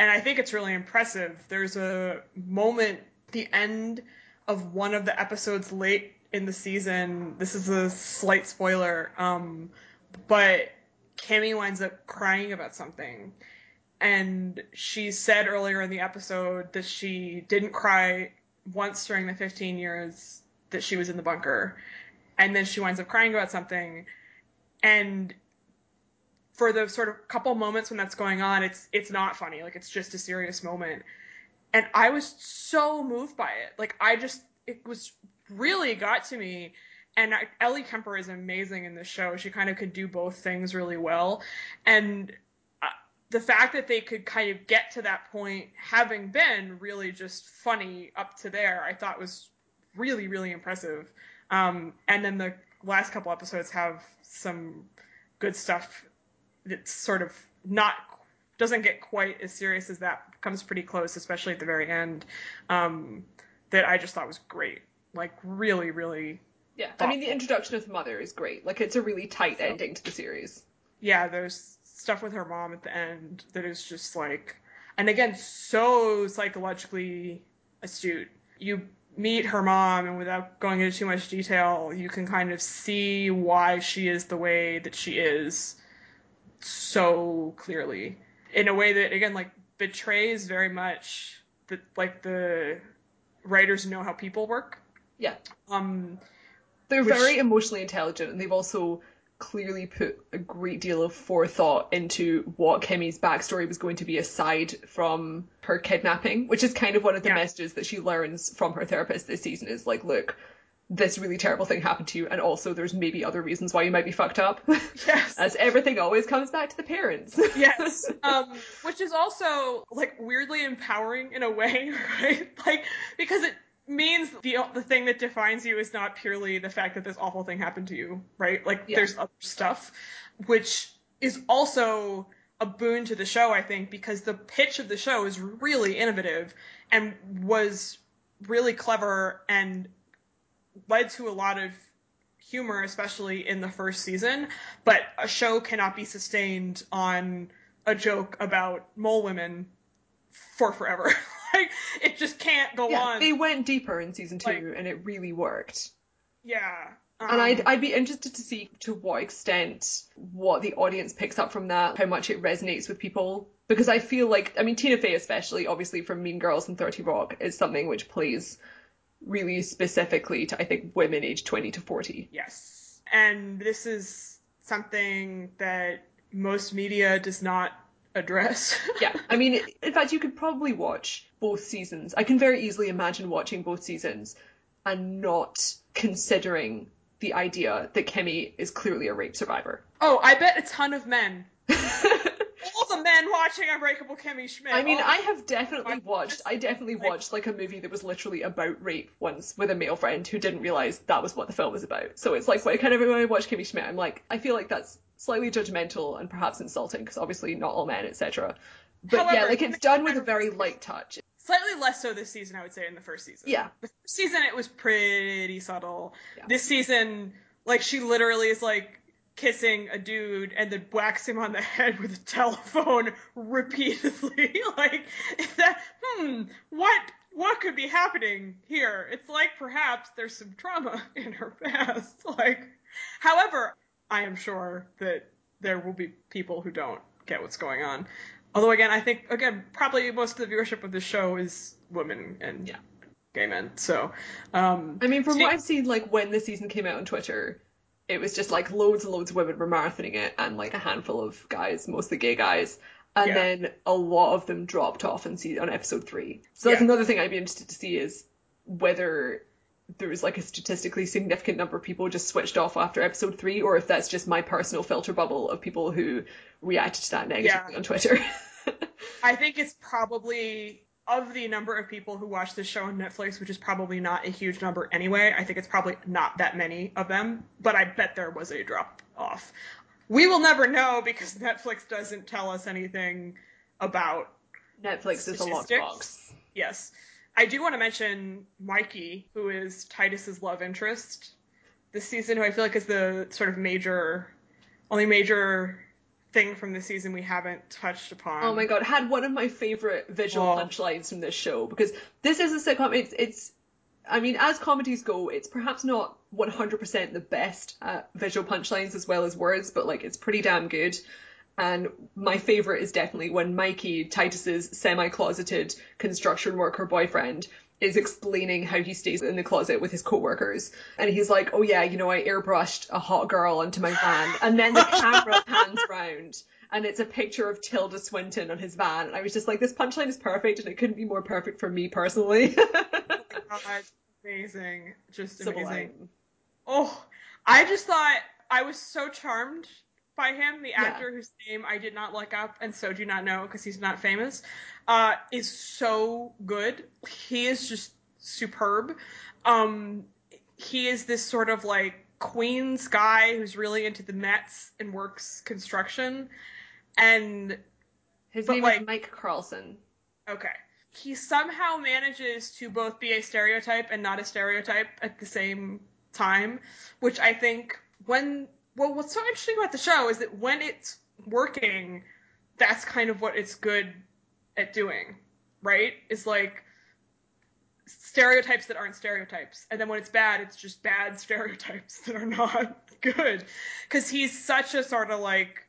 Speaker 1: and I think it's really impressive. There's a moment the end of one of the episodes late in the season. This is a slight spoiler, um, but Kimmy winds up crying about something. And she said earlier in the episode that she didn't cry once during the 15 years that she was in the bunker. And then she winds up crying about something. And for the sort of couple moments when that's going on, it's it's not funny. Like it's just a serious moment. And I was so moved by it. Like I just it was really got to me. And I, Ellie Kemper is amazing in this show. She kind of could do both things really well. And uh, the fact that they could kind of get to that point, having been really just funny up to there, I thought was really, really impressive. Um, and then the last couple episodes have some good stuff that's sort of not doesn't get quite as serious as that comes pretty close especially at the very end um, that i just thought was great like really, really.
Speaker 2: Yeah, I mean the introduction of the mother is great. Like it's a really tight ending to the series.
Speaker 1: Yeah, there's stuff with her mom at the end that is just like, and again, so psychologically astute. You meet her mom, and without going into too much detail, you can kind of see why she is the way that she is so clearly in a way that again like betrays very much that like the writers know how people work.
Speaker 2: Yeah.
Speaker 1: Um
Speaker 2: They're
Speaker 1: Which-
Speaker 2: very emotionally intelligent, and they've also clearly put a great deal of forethought into what Kimmy's backstory was going to be aside from her kidnapping, which is kind of one of the
Speaker 1: Yeah.
Speaker 2: messages that she learns from her therapist this season is like, look, this really terrible thing happened to you, and also there's maybe other reasons why you might be fucked up.
Speaker 1: yes.
Speaker 2: As everything always comes back to the parents.
Speaker 1: yes. Um, which is also like weirdly empowering in a way, right? Like because it means the the thing that defines you is not purely the fact that this awful thing happened to you, right? Like
Speaker 2: Yeah.
Speaker 1: there's other stuff, which is also a boon to the show, I think, because the pitch of the show is really innovative and was really clever and led to a lot of humor, especially in the first season. But a show cannot be sustained on a joke about mole women for forever. like it just can't go
Speaker 2: yeah,
Speaker 1: on.
Speaker 2: they went deeper in season two,
Speaker 1: Like-
Speaker 2: and it really worked.
Speaker 1: yeah.
Speaker 2: And I'd,
Speaker 1: Um,
Speaker 2: I'd be interested to see to what extent what the audience picks up from that, how much it resonates with people. Because I feel like, I mean, Tina Fey, especially, obviously from Mean Girls and 30 Rock, is something which plays really specifically to, I think, women aged 20 to 40.
Speaker 1: Yes. And this is something that most media does not address.
Speaker 2: Yeah, I mean, in fact, you could probably watch both seasons. I can very easily imagine watching both seasons and not considering the idea that Kimmy is clearly a rape survivor.
Speaker 1: oh, I bet a ton of men. Watching Unbreakable Kimmy Schmidt.
Speaker 2: I mean,
Speaker 1: all-
Speaker 2: I have definitely watched. I definitely
Speaker 1: like-
Speaker 2: watched like a movie that was literally about rape once with a male friend who didn't realize that was what the film was about. So it's like when I kind of when I watch Kimmy Schmidt, I'm like, I feel like that's slightly judgmental and perhaps insulting because obviously not all men, etc. But yeah, like it's done with a very light touch.
Speaker 1: slightly less so this season, I would say, in the first season.
Speaker 2: Yeah,
Speaker 1: The first season it was pretty subtle.
Speaker 2: Yeah.
Speaker 1: This season, like she literally is like kissing a dude and then whacks him on the head with a telephone repeatedly. like is that hmm, what what could be happening here? It's like perhaps there's some trauma in her past. Like however, I am sure that there will be people who don't get what's going on. Although again, I think again probably most of the viewership of this show is women and
Speaker 2: Yeah.
Speaker 1: gay men. So, um,
Speaker 2: I mean, from
Speaker 1: See-
Speaker 2: what I've seen, like when the season came out on Twitter, it was just like loads and loads of women were marathoning it, and like a handful of guys, mostly gay guys. And
Speaker 1: Yeah.
Speaker 2: then a lot of them dropped off on, se- on episode three. So that's
Speaker 1: Yeah.
Speaker 2: another thing I'd be interested to see is whether there was like a statistically significant number of people just switched off after episode three, or if that's just my personal filter bubble of people who reacted to that negatively
Speaker 1: Yeah.
Speaker 2: on Twitter.
Speaker 1: I think it's probably of the number of people who watch this show on Netflix, which is probably not a huge number anyway. I think it's probably not that many of them, but I bet there was a drop off. We will never know because Netflix doesn't tell us anything about
Speaker 2: Netflix is a
Speaker 1: Statistics?
Speaker 2: lockbox.
Speaker 1: Yes. I do want to mention Mikey, who is Titus's love interest this season, who I feel like is the sort of major, only major thing from the season we haven't touched upon.
Speaker 2: Oh my god, had one of my favorite visual
Speaker 1: Oh.
Speaker 2: punchlines from this show because this is a sitcom. It's it's, I mean, as comedies go, it's perhaps not 100% the best at visual punchlines as well as words, but like it's pretty damn good. And my favorite is definitely when Mikey, Titus's semi-closeted construction worker boyfriend, is explaining how he stays in the closet with his coworkers. And he's like, oh yeah, you know, I airbrushed a hot girl onto my van. And then the camera pans round and it's a picture of Tilda Swinton on his van. And I was just like, this punchline is perfect and it couldn't be more perfect for me personally.
Speaker 1: Oh God, amazing. Just
Speaker 2: Sublime.
Speaker 1: amazing. Oh, I just thought I was so charmed by him. The actor whose name I did not look up and so do not know because he's not famous, uh, is so good. He is just superb. Um, he is this sort of like Queens guy who's really into the Mets and works construction. And
Speaker 2: His name
Speaker 1: like-
Speaker 2: is Mike Carlsen.
Speaker 1: Okay. he somehow manages to both be a stereotype and not a stereotype at the same time, which I think when well what's so interesting about the show is that when it's working, that's kind of what it's good at doing, right? Is like stereotypes that aren't stereotypes. And then when it's bad, it's just bad stereotypes that are not good. Cuz he's such a sort of like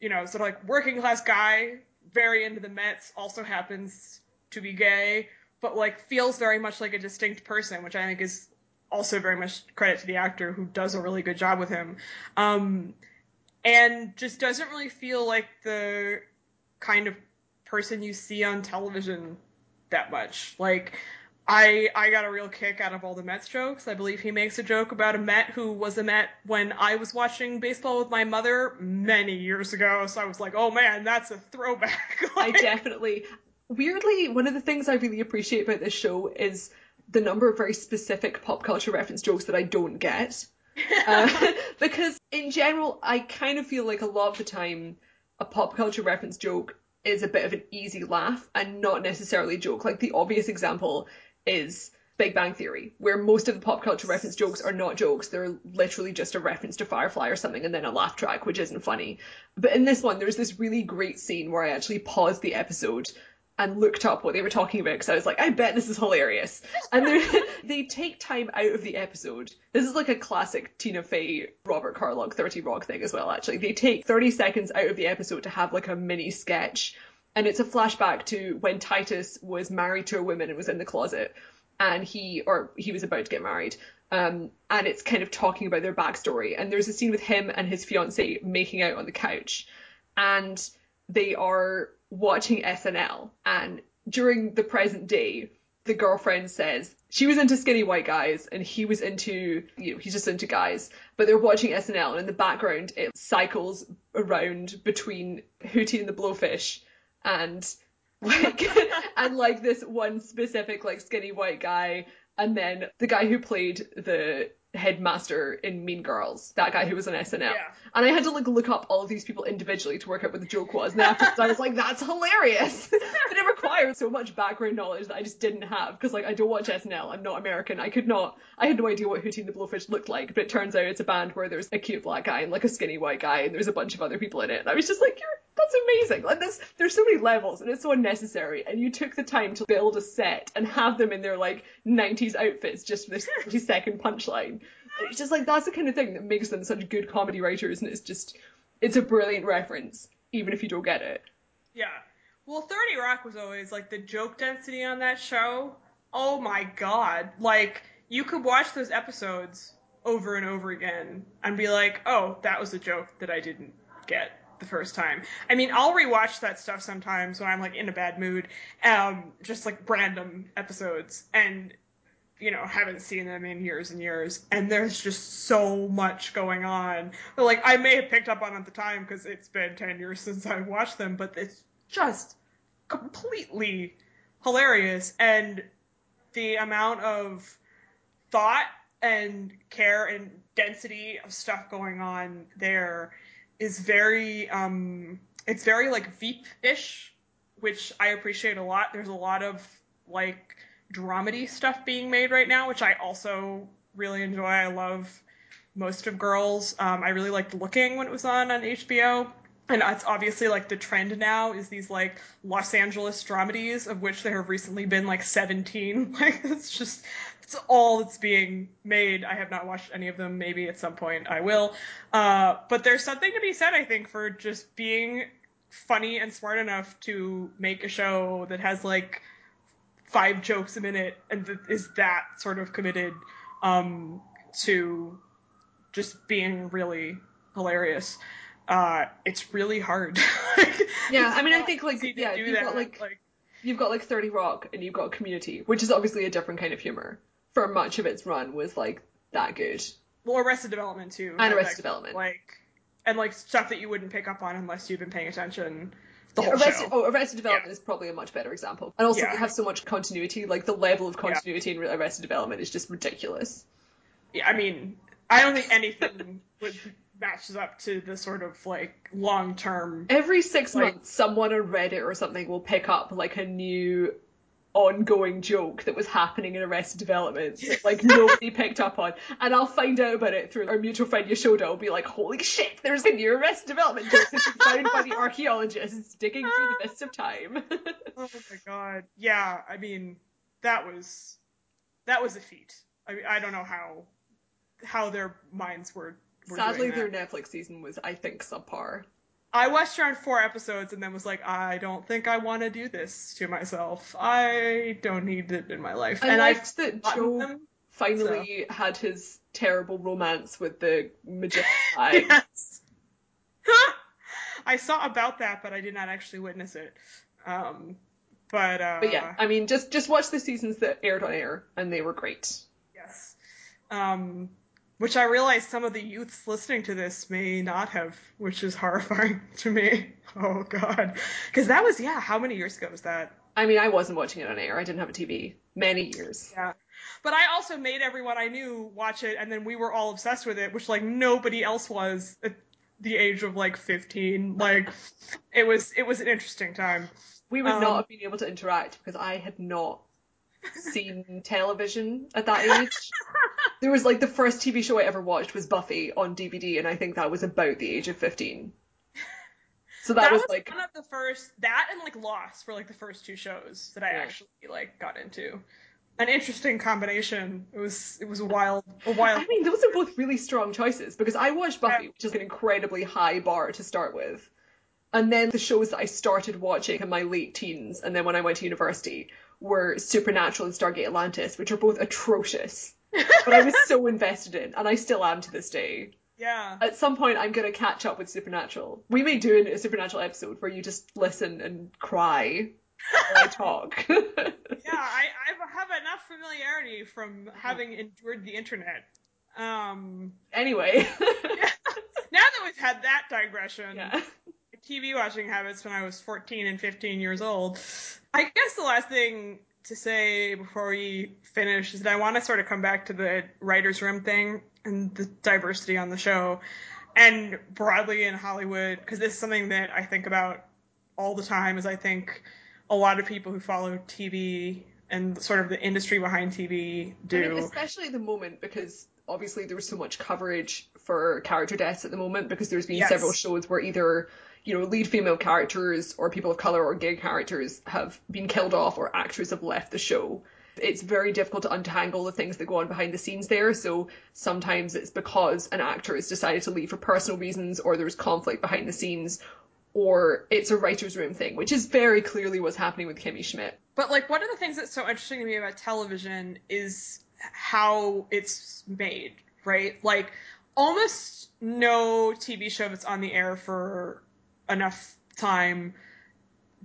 Speaker 1: you know, sort of like working class guy, very into the Mets, also happens to be gay, but like feels very much like a distinct person, which I think is also very much credit to the actor who does a really good job with him. Um, and just doesn't really feel like the kind of person you see on television that much. Like, I I got a real kick out of all the Mets jokes. I believe he makes a joke about a Met who was a Met when I was watching baseball with my mother many years ago. So I was like, oh man, that's a throwback.
Speaker 2: like, I definitely. Weirdly, one of the things I really appreciate about this show is the number of very specific pop culture reference jokes that I don't get. uh, because in general, I kind of feel like a lot of the time, a pop culture reference joke is a bit of an easy laugh and not necessarily a joke. Like the obvious example is Big Bang Theory, where most of the pop culture reference jokes are not jokes. They're literally just a reference to Firefly or something and then a laugh track, which isn't funny. But in this one, there's this really great scene where I actually paused the episode and looked up what they were talking about because I was like, I bet this is hilarious. And they take time out of the episode. This is like a classic Tina Fey, Robert Carlock, 30 Rock thing as well, actually. They take 30 seconds out of the episode to have like a mini sketch. And it's a flashback to when Titus was married to a woman and was in the closet. And he, or he was about to get married. Um, and it's kind of talking about their backstory. And there's a scene with him and his fiance making out on the couch. And they are watching SNL and during the present day, the girlfriend says she was into skinny white guys and he was into, you know, he's just into guys. But they're watching SNL and in the background it cycles around between Hootie and the Blowfish and like and like this one specific like skinny white guy and then the guy who played the headmaster in Mean Girls, that guy who was on SNL. Yeah. And I had to like look up all of these people individually to work out what the joke was. And afterwards I was like, that's hilarious. but it required so much background knowledge that I just didn't have because like I don't watch SNL. I'm not American. I could not. I had no idea what Hootie and the Blowfish looked like. But it turns out it's a band where there's a cute black guy and like a skinny white guy and there's a bunch of other people in it. And I was just like, you're that's amazing. Like this, there's so many levels and it's so unnecessary. And you took the time to build a set and have them in their like 90s outfits just for this 30 second punchline. It's just like that's the kind of thing that makes them such good comedy writers, and it's just it's a brilliant reference, even if you don't get it.
Speaker 1: Yeah. Well, 30 Rock was always like the joke density on that show. Oh my god. Like you could watch those episodes over and over again and be like, "Oh, that was a joke that I didn't get." The first time. I mean, I'll rewatch that stuff sometimes when I'm like in a bad mood, um, just like random episodes, and you know, haven't seen them in years and years, and there's just so much going on. But like, I may have picked up on at the time because it's been ten years since I watched them, but it's just completely hilarious, and the amount of thought and care and density of stuff going on there is very um it's very like Veep-ish, which I appreciate a lot. There's a lot of like dramedy stuff being made right now, which I also really enjoy. I love most of Girls. Um, I really liked Looking when it was on on HBO. And it's obviously like the trend now is these like Los Angeles dramedies, of which there have recently been like 17. Like it's just it's all that's being made. I have not watched any of them. Maybe at some point I will. Uh, but there's something to be said, I think, for just being funny and smart enough to make a show that has like five jokes a minute and th- is that sort of committed um, to just being really hilarious. Uh, it's really hard.
Speaker 2: yeah, I mean, I think like yeah, you've that. got like, like you've got like Thirty Rock and you've got Community, which is obviously a different kind of humor for much of its run was like that good.
Speaker 1: Well, Arrested Development too.
Speaker 2: And Arrested Development.
Speaker 1: Like, and like stuff that you wouldn't pick up on unless you've been paying attention. The whole
Speaker 2: Arrested,
Speaker 1: show.
Speaker 2: Oh, Arrested Development yeah. is probably a much better example. And also, yeah. they have so much continuity. Like the level of continuity in Arrested Development is just ridiculous.
Speaker 1: Yeah, I mean, I don't think anything would matches up to the sort of like long term.
Speaker 2: Every six like, months, someone on Reddit or something will pick up like a new ongoing joke that was happening in Arrested Development that, like nobody picked up on. And I'll find out about it through our mutual friend Yashoda. I'll be like, holy shit, there's a new Arrested Development joke that's found by the archaeologists digging through the mists of time.
Speaker 1: oh my god. Yeah, I mean, that was that was a feat. I mean, I don't know how how their minds were. were
Speaker 2: Sadly, their Netflix season was, I think, subpar.
Speaker 1: I watched around four episodes and then was like, I don't think I want to do this to myself. I don't need it in my life.
Speaker 2: I
Speaker 1: and
Speaker 2: liked that
Speaker 1: I've gotten
Speaker 2: Joe
Speaker 1: them.
Speaker 2: finally had his terrible romance with the magician.
Speaker 1: Yes. I saw about that, but I did not actually witness it. Um, but uh,
Speaker 2: But yeah, I mean, just just watch the seasons that aired on air, and they were great.
Speaker 1: yes. Um, which I realize some of the youths listening to this may not have, which is horrifying to me. Oh god, because that was yeah. How many years ago was that?
Speaker 2: I mean, I wasn't watching it on air. I didn't have a TV. Many years.
Speaker 1: Yeah. But I also made everyone I knew watch it, and then we were all obsessed with it, which like nobody else was at the age of like 15. Like, it was it was an interesting time.
Speaker 2: We would
Speaker 1: Um,
Speaker 2: not have been able to interact because I had not seen television at that age. There was like the first TV show I ever watched was Buffy on DVD, and I think that was about the age of 15. So that,
Speaker 1: That,
Speaker 2: was,
Speaker 1: was,
Speaker 2: like,
Speaker 1: one of the first. That and like Lost were like the first two shows that I
Speaker 2: Yeah.
Speaker 1: actually like got into. An interesting combination. It was it was a wild a wild.
Speaker 2: I mean, those are both really strong choices because I watched Buffy,
Speaker 1: Yeah.
Speaker 2: which is an incredibly high bar to start with. And then the shows that I started watching in my late teens and then when I went to university were Supernatural and Stargate Atlantis, which are both atrocious. But I was so invested in, and I still am to this day.
Speaker 1: yeah.
Speaker 2: At some point, I'm going to catch up with Supernatural. We may do a Supernatural episode where you just listen and cry while I talk.
Speaker 1: Yeah, I, I have enough familiarity from having endured the internet. Um,
Speaker 2: anyway. yeah.
Speaker 1: now that we've had that digression,
Speaker 2: yeah.
Speaker 1: TV watching habits when I was 14 and 15 years old, I guess the last thing to say before we finish is that I want to sort of come back to the writer's room thing and the diversity on the show and broadly in Hollywood, because this is something that I think about all the time, as I think a lot of people who follow TV and sort of the industry behind TV do.
Speaker 2: I mean, especially the moment because obviously there was so much coverage for character deaths at the moment because there's been
Speaker 1: Yes.
Speaker 2: several shows where either you know lead female characters or people of color or gay characters have been killed off or actors have left the show. It's very difficult to untangle the things that go on behind the scenes there. So sometimes it's because an actor has decided to leave for personal reasons or there's conflict behind the scenes or it's a writer's room thing, which is very clearly what's happening with Kimmy Schmidt.
Speaker 1: But like one of the things that's so interesting to me about television is how it's made, right? Like almost no TV show that's on the air for enough time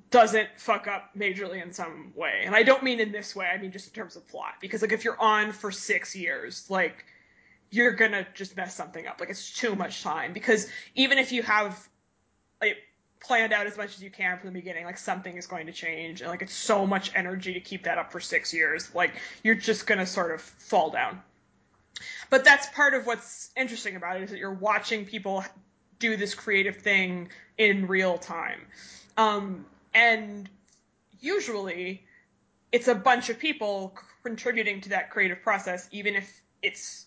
Speaker 1: doesn't fuck up majorly in some way. And I don't mean in this way, I mean just in terms of plot. Because like if you're on for six years, like you're gonna just mess something up. Like it's too much time. Because even if you have like planned out as much as you can from the beginning, like something is going to change. And like it's so much energy to keep that up for six years. Like you're just gonna sort of fall down. But that's part of what's interesting about it is that you're watching people do this creative thing in real time. Um, and usually it's a bunch of people contributing to that creative process, even if it's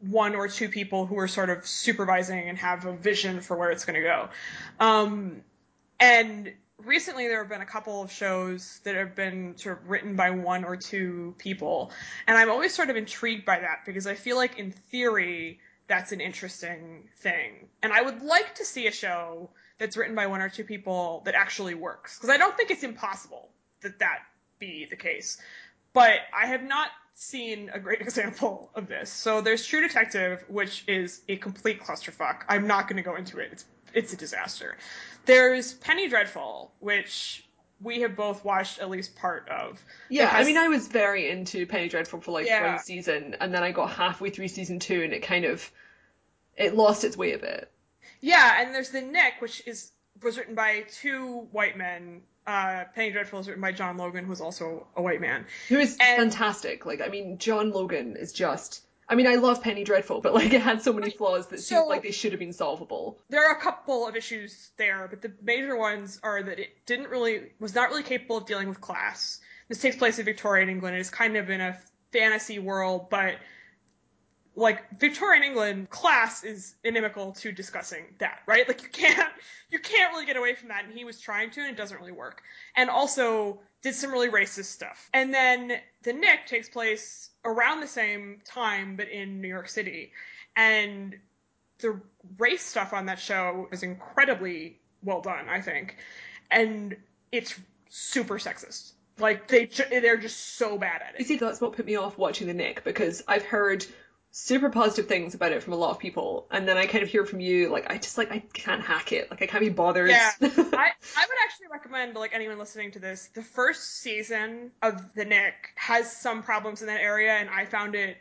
Speaker 1: one or two people who are sort of supervising and have a vision for where it's going to go. Um, and recently there have been a couple of shows that have been sort of written by one or two people. And I'm always sort of intrigued by that because I feel like in theory, that's an interesting thing. And I would like to see a show that's written by one or two people that actually works. Because I don't think it's impossible that that be the case. But I have not seen a great example of this. So there's True Detective, which is a complete clusterfuck. I'm not going to go into it. It's it's a disaster. There's Penny Dreadful, which we have both watched at least part of.
Speaker 2: Yeah,
Speaker 1: has-
Speaker 2: I mean, I was very into Penny Dreadful for like
Speaker 1: Yeah.
Speaker 2: one season, and then I got halfway through season two, and it kind of it lost its way a bit.
Speaker 1: Yeah, and there's the Knick, which is was written by two white men. Uh, Penny Dreadful is written by John Logan, who is also a white man.
Speaker 2: Who is
Speaker 1: And-
Speaker 2: fantastic. Like, I mean, John Logan is just. I mean, I love Penny Dreadful, but like, it had so many flaws that
Speaker 1: So-
Speaker 2: seemed like they should have been solvable.
Speaker 1: There are a couple of issues there, but the major ones are that it didn't really was not really capable of dealing with class. this takes place in Victorian England. It's kind of in a fantasy world, but like Victorian England class is inimical to discussing that, right? Like you can't you can't really get away from that and he was trying to and it doesn't really work. And also did some really racist stuff. And then the Knick takes place around the same time but in New York City. And the race stuff on that show is incredibly well done, I think. And it's super sexist. Like they they're just so bad at it.
Speaker 2: You see, that's what put me off watching The Knick because I've heard super positive things about it from a lot of people, and then I kind of hear from you like I just like I can't hack it, like I can't be bothered.
Speaker 1: Yeah, I, I would actually recommend like anyone listening to this, the first season of The Knick has some problems in that area, and I found it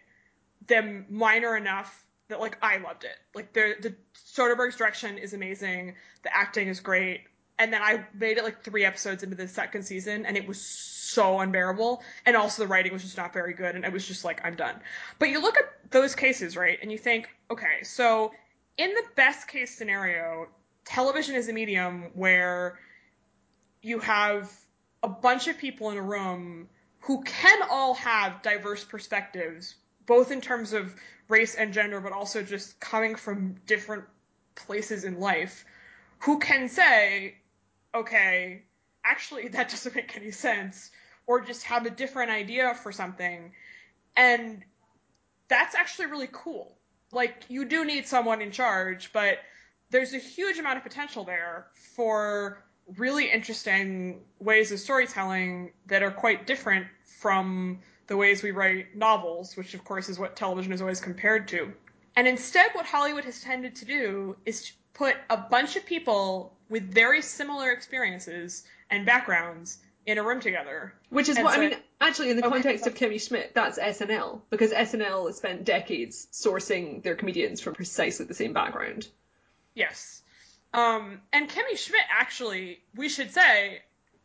Speaker 1: them minor enough that like I loved it. Like the the Soderbergh's direction is amazing, the acting is great, and then I made it like three episodes into the second season, and it was so unbearable. And also the writing was just not very good. And it was just like, I'm done. But you look at those cases, right? And you think, okay, so in the best case scenario, television is a medium where you have a bunch of people in a room who can all have diverse perspectives, both in terms of race and gender, but also just coming from different places in life, who can say, okay, actually, that doesn't make any sense or just have a different idea for something. And that's actually really cool. Like, you do need someone in charge, but there's a huge amount of potential there for really interesting ways of storytelling that are quite different from the ways we write novels, which of course is what television is always compared to. And instead, what Hollywood has tended to do is to put a bunch of people with very similar experiences and backgrounds in a room together.
Speaker 2: Which is and what so, I mean. Actually, in the okay, context of Kimmy Schmidt, that's SNL because SNL has spent decades sourcing their comedians from precisely the same background.
Speaker 1: Yes, um, and Kimmy Schmidt actually, we should say,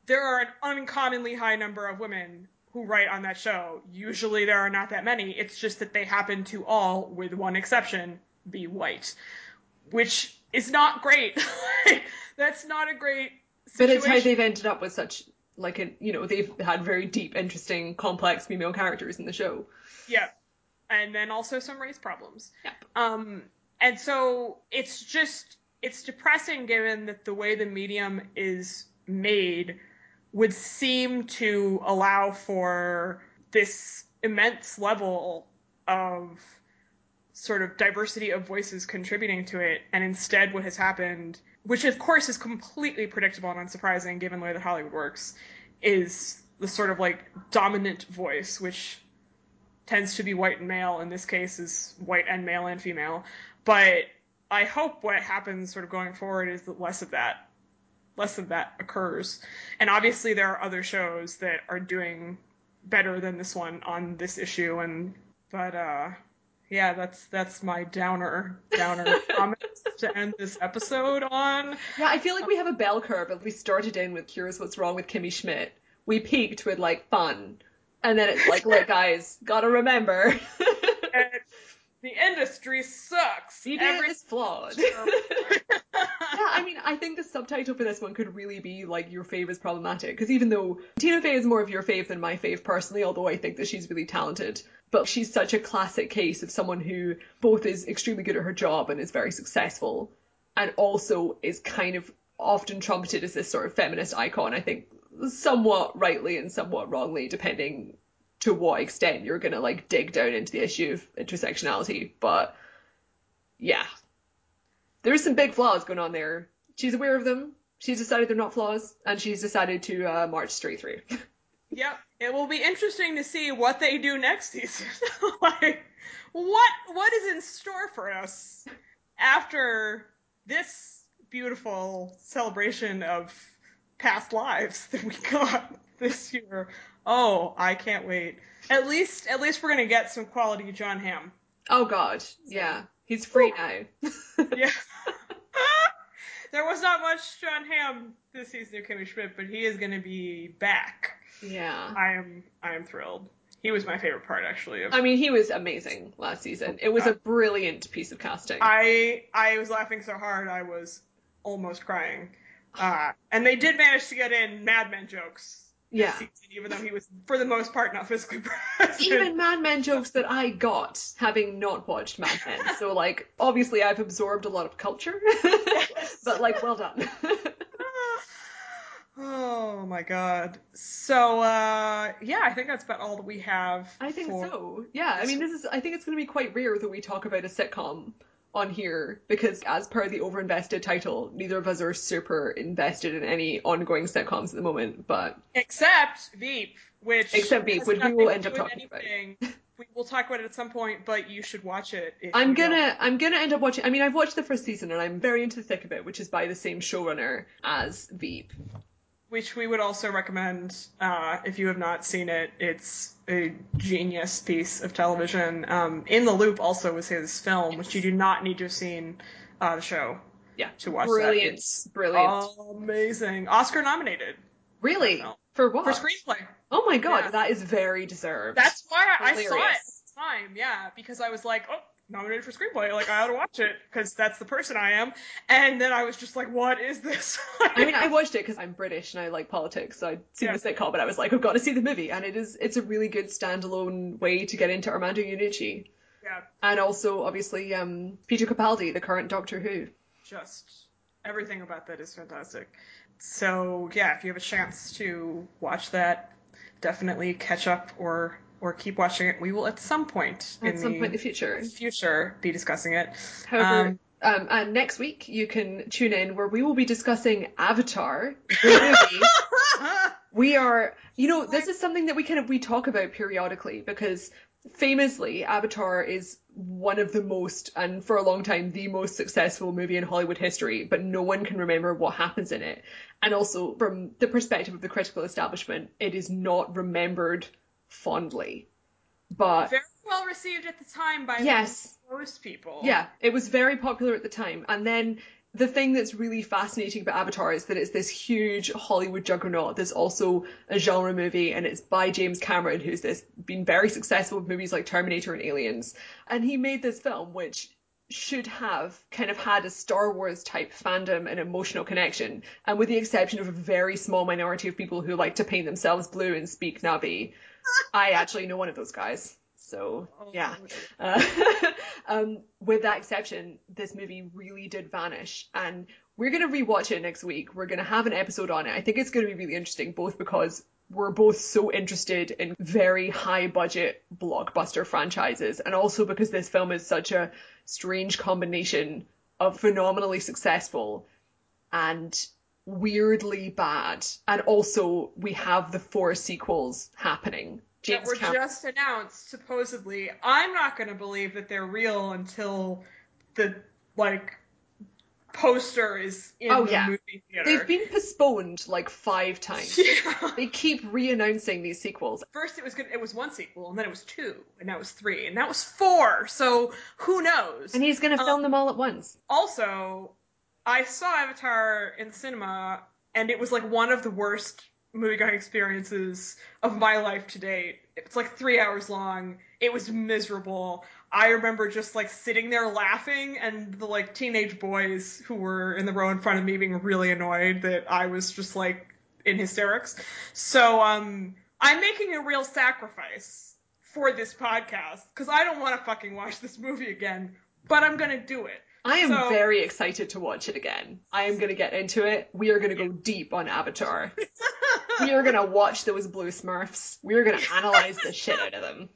Speaker 1: there are an uncommonly high number of women who write on that show. Usually, there are not that many. It's just that they happen to all, with one exception, be white, which is not great. That's not a great. Situation.
Speaker 2: But it's how they've ended up with such like a you know they've had very deep, interesting, complex female characters in the show.
Speaker 1: Yeah, and then also some race problems.
Speaker 2: Yep.
Speaker 1: Um, and so it's just it's depressing given that the way the medium is made would seem to allow for this immense level of sort of diversity of voices contributing to it and instead what has happened which of course is completely predictable and unsurprising given the way that Hollywood works, is the sort of like dominant voice, which tends to be white and male. In this case, is white and male and female. But I hope what happens sort of going forward is that less of that, less of that occurs. And obviously, there are other shows that are doing better than this one on this issue. And but uh, yeah, that's that's my downer downer comments to end this episode on.
Speaker 2: Yeah, I feel like we have a bell curve. But we started in with "Here's what's wrong with Kimmy Schmidt." We peaked with like fun, and then it's like, look, guys, gotta remember.
Speaker 1: the industry sucks.
Speaker 2: Media Every- is flawed. yeah, I mean, I think the subtitle for this one could really be like your fave is problematic because even though Tina Fey is more of your fave than my fave personally, although I think that she's really talented, but she's such a classic case of someone who both is extremely good at her job and is very successful, and also is kind of often trumpeted as this sort of feminist icon. I think somewhat rightly and somewhat wrongly, depending to what extent you're gonna like dig down into the issue of intersectionality. But yeah, there's some big flaws going on there. She's aware of them. She's decided they're not flaws, and she's decided to uh, march straight through.
Speaker 1: Yep. It will be interesting to see what they do next season. like what what is in store for us after this beautiful celebration of past lives that we got this year. Oh, I can't wait. At least at least we're gonna get some quality Jon Hamm.
Speaker 2: Oh god. Yeah. He's free now.
Speaker 1: yeah. there was not much Jon Hamm this season of Kimmy Schmidt, but he is gonna be back.
Speaker 2: Yeah.
Speaker 1: I am I am thrilled. He was my favorite part actually.
Speaker 2: Of... I mean, he was amazing last season. It was a brilliant piece of casting.
Speaker 1: I I was laughing so hard I was almost crying. Uh, and they did manage to get in Mad Men jokes
Speaker 2: Yeah.
Speaker 1: season, even though he was for the most part not physically present.
Speaker 2: Even Mad Men jokes that I got having not watched Mad Men. So like obviously I've absorbed a lot of culture. but like well done.
Speaker 1: Oh my god. So uh yeah, I think that's about all that we have.
Speaker 2: I think
Speaker 1: for-
Speaker 2: so. Yeah, I mean this is I think it's gonna be quite rare that we talk about a sitcom on here because as per the overinvested title, neither of us are super invested in any ongoing sitcoms at the moment, but
Speaker 1: Except Veep, which
Speaker 2: Except Veep, which we will end up talking about.
Speaker 1: anything. We will talk about it at some point, but you should watch it.
Speaker 2: I'm
Speaker 1: you don't.
Speaker 2: gonna I'm gonna end up watching I mean I've watched the first season and I'm very into the thick of it, which is by the same showrunner as Veep.
Speaker 1: Which we would also recommend uh, if you have not seen it. It's a genius piece of television. Um, In the Loop also was his film, which you do not need to have seen uh, the show
Speaker 2: Yeah.
Speaker 1: to watch
Speaker 2: Brilliant.
Speaker 1: that. It's
Speaker 2: Brilliant.
Speaker 1: amazing. Oscar nominated
Speaker 2: really? For what?
Speaker 1: for screenplay.
Speaker 2: Oh my god,
Speaker 1: Yeah.
Speaker 2: that is very deserved.
Speaker 1: That's why I, I saw it at the time. Yeah, because I was like, oh. Nominated for screenplay, like I ought to watch it because that's the person I am. And then I was just like, "What is this?"
Speaker 2: I mean, I watched it because I'm British and I like politics, so I'd seen
Speaker 1: Yeah.
Speaker 2: the sitcom, but I was like, I've got to see the movie, and it is it's a really good standalone way to get into Armando Iannucci,
Speaker 1: yeah,
Speaker 2: and also obviously um, Peter Capaldi, the current Doctor Who.
Speaker 1: just everything about that is fantastic. So yeah, if you have a chance to watch that, definitely catch up or or keep watching it. We will at some point
Speaker 2: At
Speaker 1: in
Speaker 2: some
Speaker 1: the
Speaker 2: point in the future.
Speaker 1: future be discussing it.
Speaker 2: However,
Speaker 1: Um,
Speaker 2: um, and next week you can tune in where we will be discussing Avatar, the movie. we are you know this is something that we kind of we talk about periodically because famously avatar is one of the most and for a long time the most successful movie in hollywood history but no one can remember what happens in it and also from the perspective of the critical establishment it is not remembered fondly but
Speaker 1: Very well received at the time by
Speaker 2: Yes.
Speaker 1: most people.
Speaker 2: yeah, it was very popular at the time. And then the thing that's really fascinating about Avatar is that it's this huge Hollywood juggernaut. There's also a genre movie, and it's by James Cameron, who's this been very successful with movies like Terminator and Aliens. And he made this film which should have kind of had a Star Wars type fandom and emotional connection. And with the exception of a very small minority of people who like to paint themselves blue and speak Na'vi, I actually know one of those guys. So yeah. Uh, um, with that exception, this movie really did vanish, and we're gonna rewatch it next week. We're gonna have an episode on it. I think it's gonna be really interesting, both because we're both so interested in very high budget blockbuster franchises, and also because this film is such a strange combination of phenomenally successful and weirdly bad. And also, we have the four sequels happening.
Speaker 1: that were
Speaker 2: Cameron.
Speaker 1: just announced supposedly. I'm not going to believe that they're real until the like poster is in
Speaker 2: Oh,
Speaker 1: the
Speaker 2: yeah.
Speaker 1: movie theater.
Speaker 2: They've been postponed like five times.
Speaker 1: yeah.
Speaker 2: They keep re-announcing these sequels.
Speaker 1: First it was good it was one sequel and then it was two and now was three and that was four. So who knows?
Speaker 2: And he's gonna
Speaker 1: Um,
Speaker 2: film them all at once.
Speaker 1: also, I saw Avatar in cinema, and it was like one of the worst movie going experiences of my life to date. It's like three hours long. It was miserable. I remember just like sitting there laughing, and the like teenage boys who were in the row in front of me being really annoyed that I was just like in hysterics. So, um, I'm making a real sacrifice for this podcast because I don't want to fucking watch this movie again, but I'm gonna do it.
Speaker 2: I am
Speaker 1: so-
Speaker 2: very excited to watch it again. I am gonna get into it. We are gonna go deep on Avatar. we are gonna watch those blue Smurfs. We are gonna analyze the shit out of them.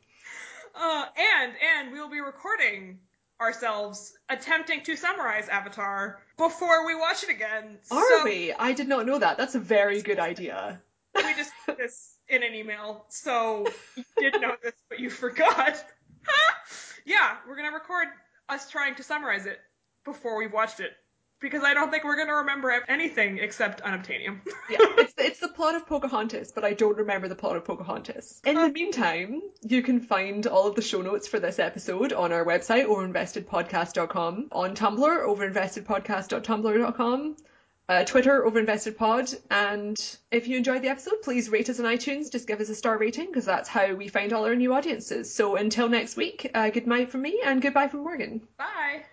Speaker 1: Uh, and and we will be recording ourselves attempting to summarize Avatar before we watch it again.
Speaker 2: Are
Speaker 1: so
Speaker 2: we? I did not know that. That's a very good idea.
Speaker 1: we just put this in an email, so you did know this, but you forgot. yeah, we're gonna record us trying to summarize it before we've watched it. Because I don't think we're gonna remember anything except unobtainium.
Speaker 2: Yeah, it's the, it's the plot of Pocahontas, but I don't remember the plot of Pocahontas. In the meantime, you can find all of the show notes for this episode on our website, overinvestedpodcast.com, on Tumblr, overinvestedpodcast.tumblr.com, uh, Twitter, overinvestedpod, and if you enjoyed the episode, please rate us on iTunes, just give us a star rating, because that's how we find all our new audiences. So until next week, uh, good night from me, and goodbye from Morgan.
Speaker 1: Bye.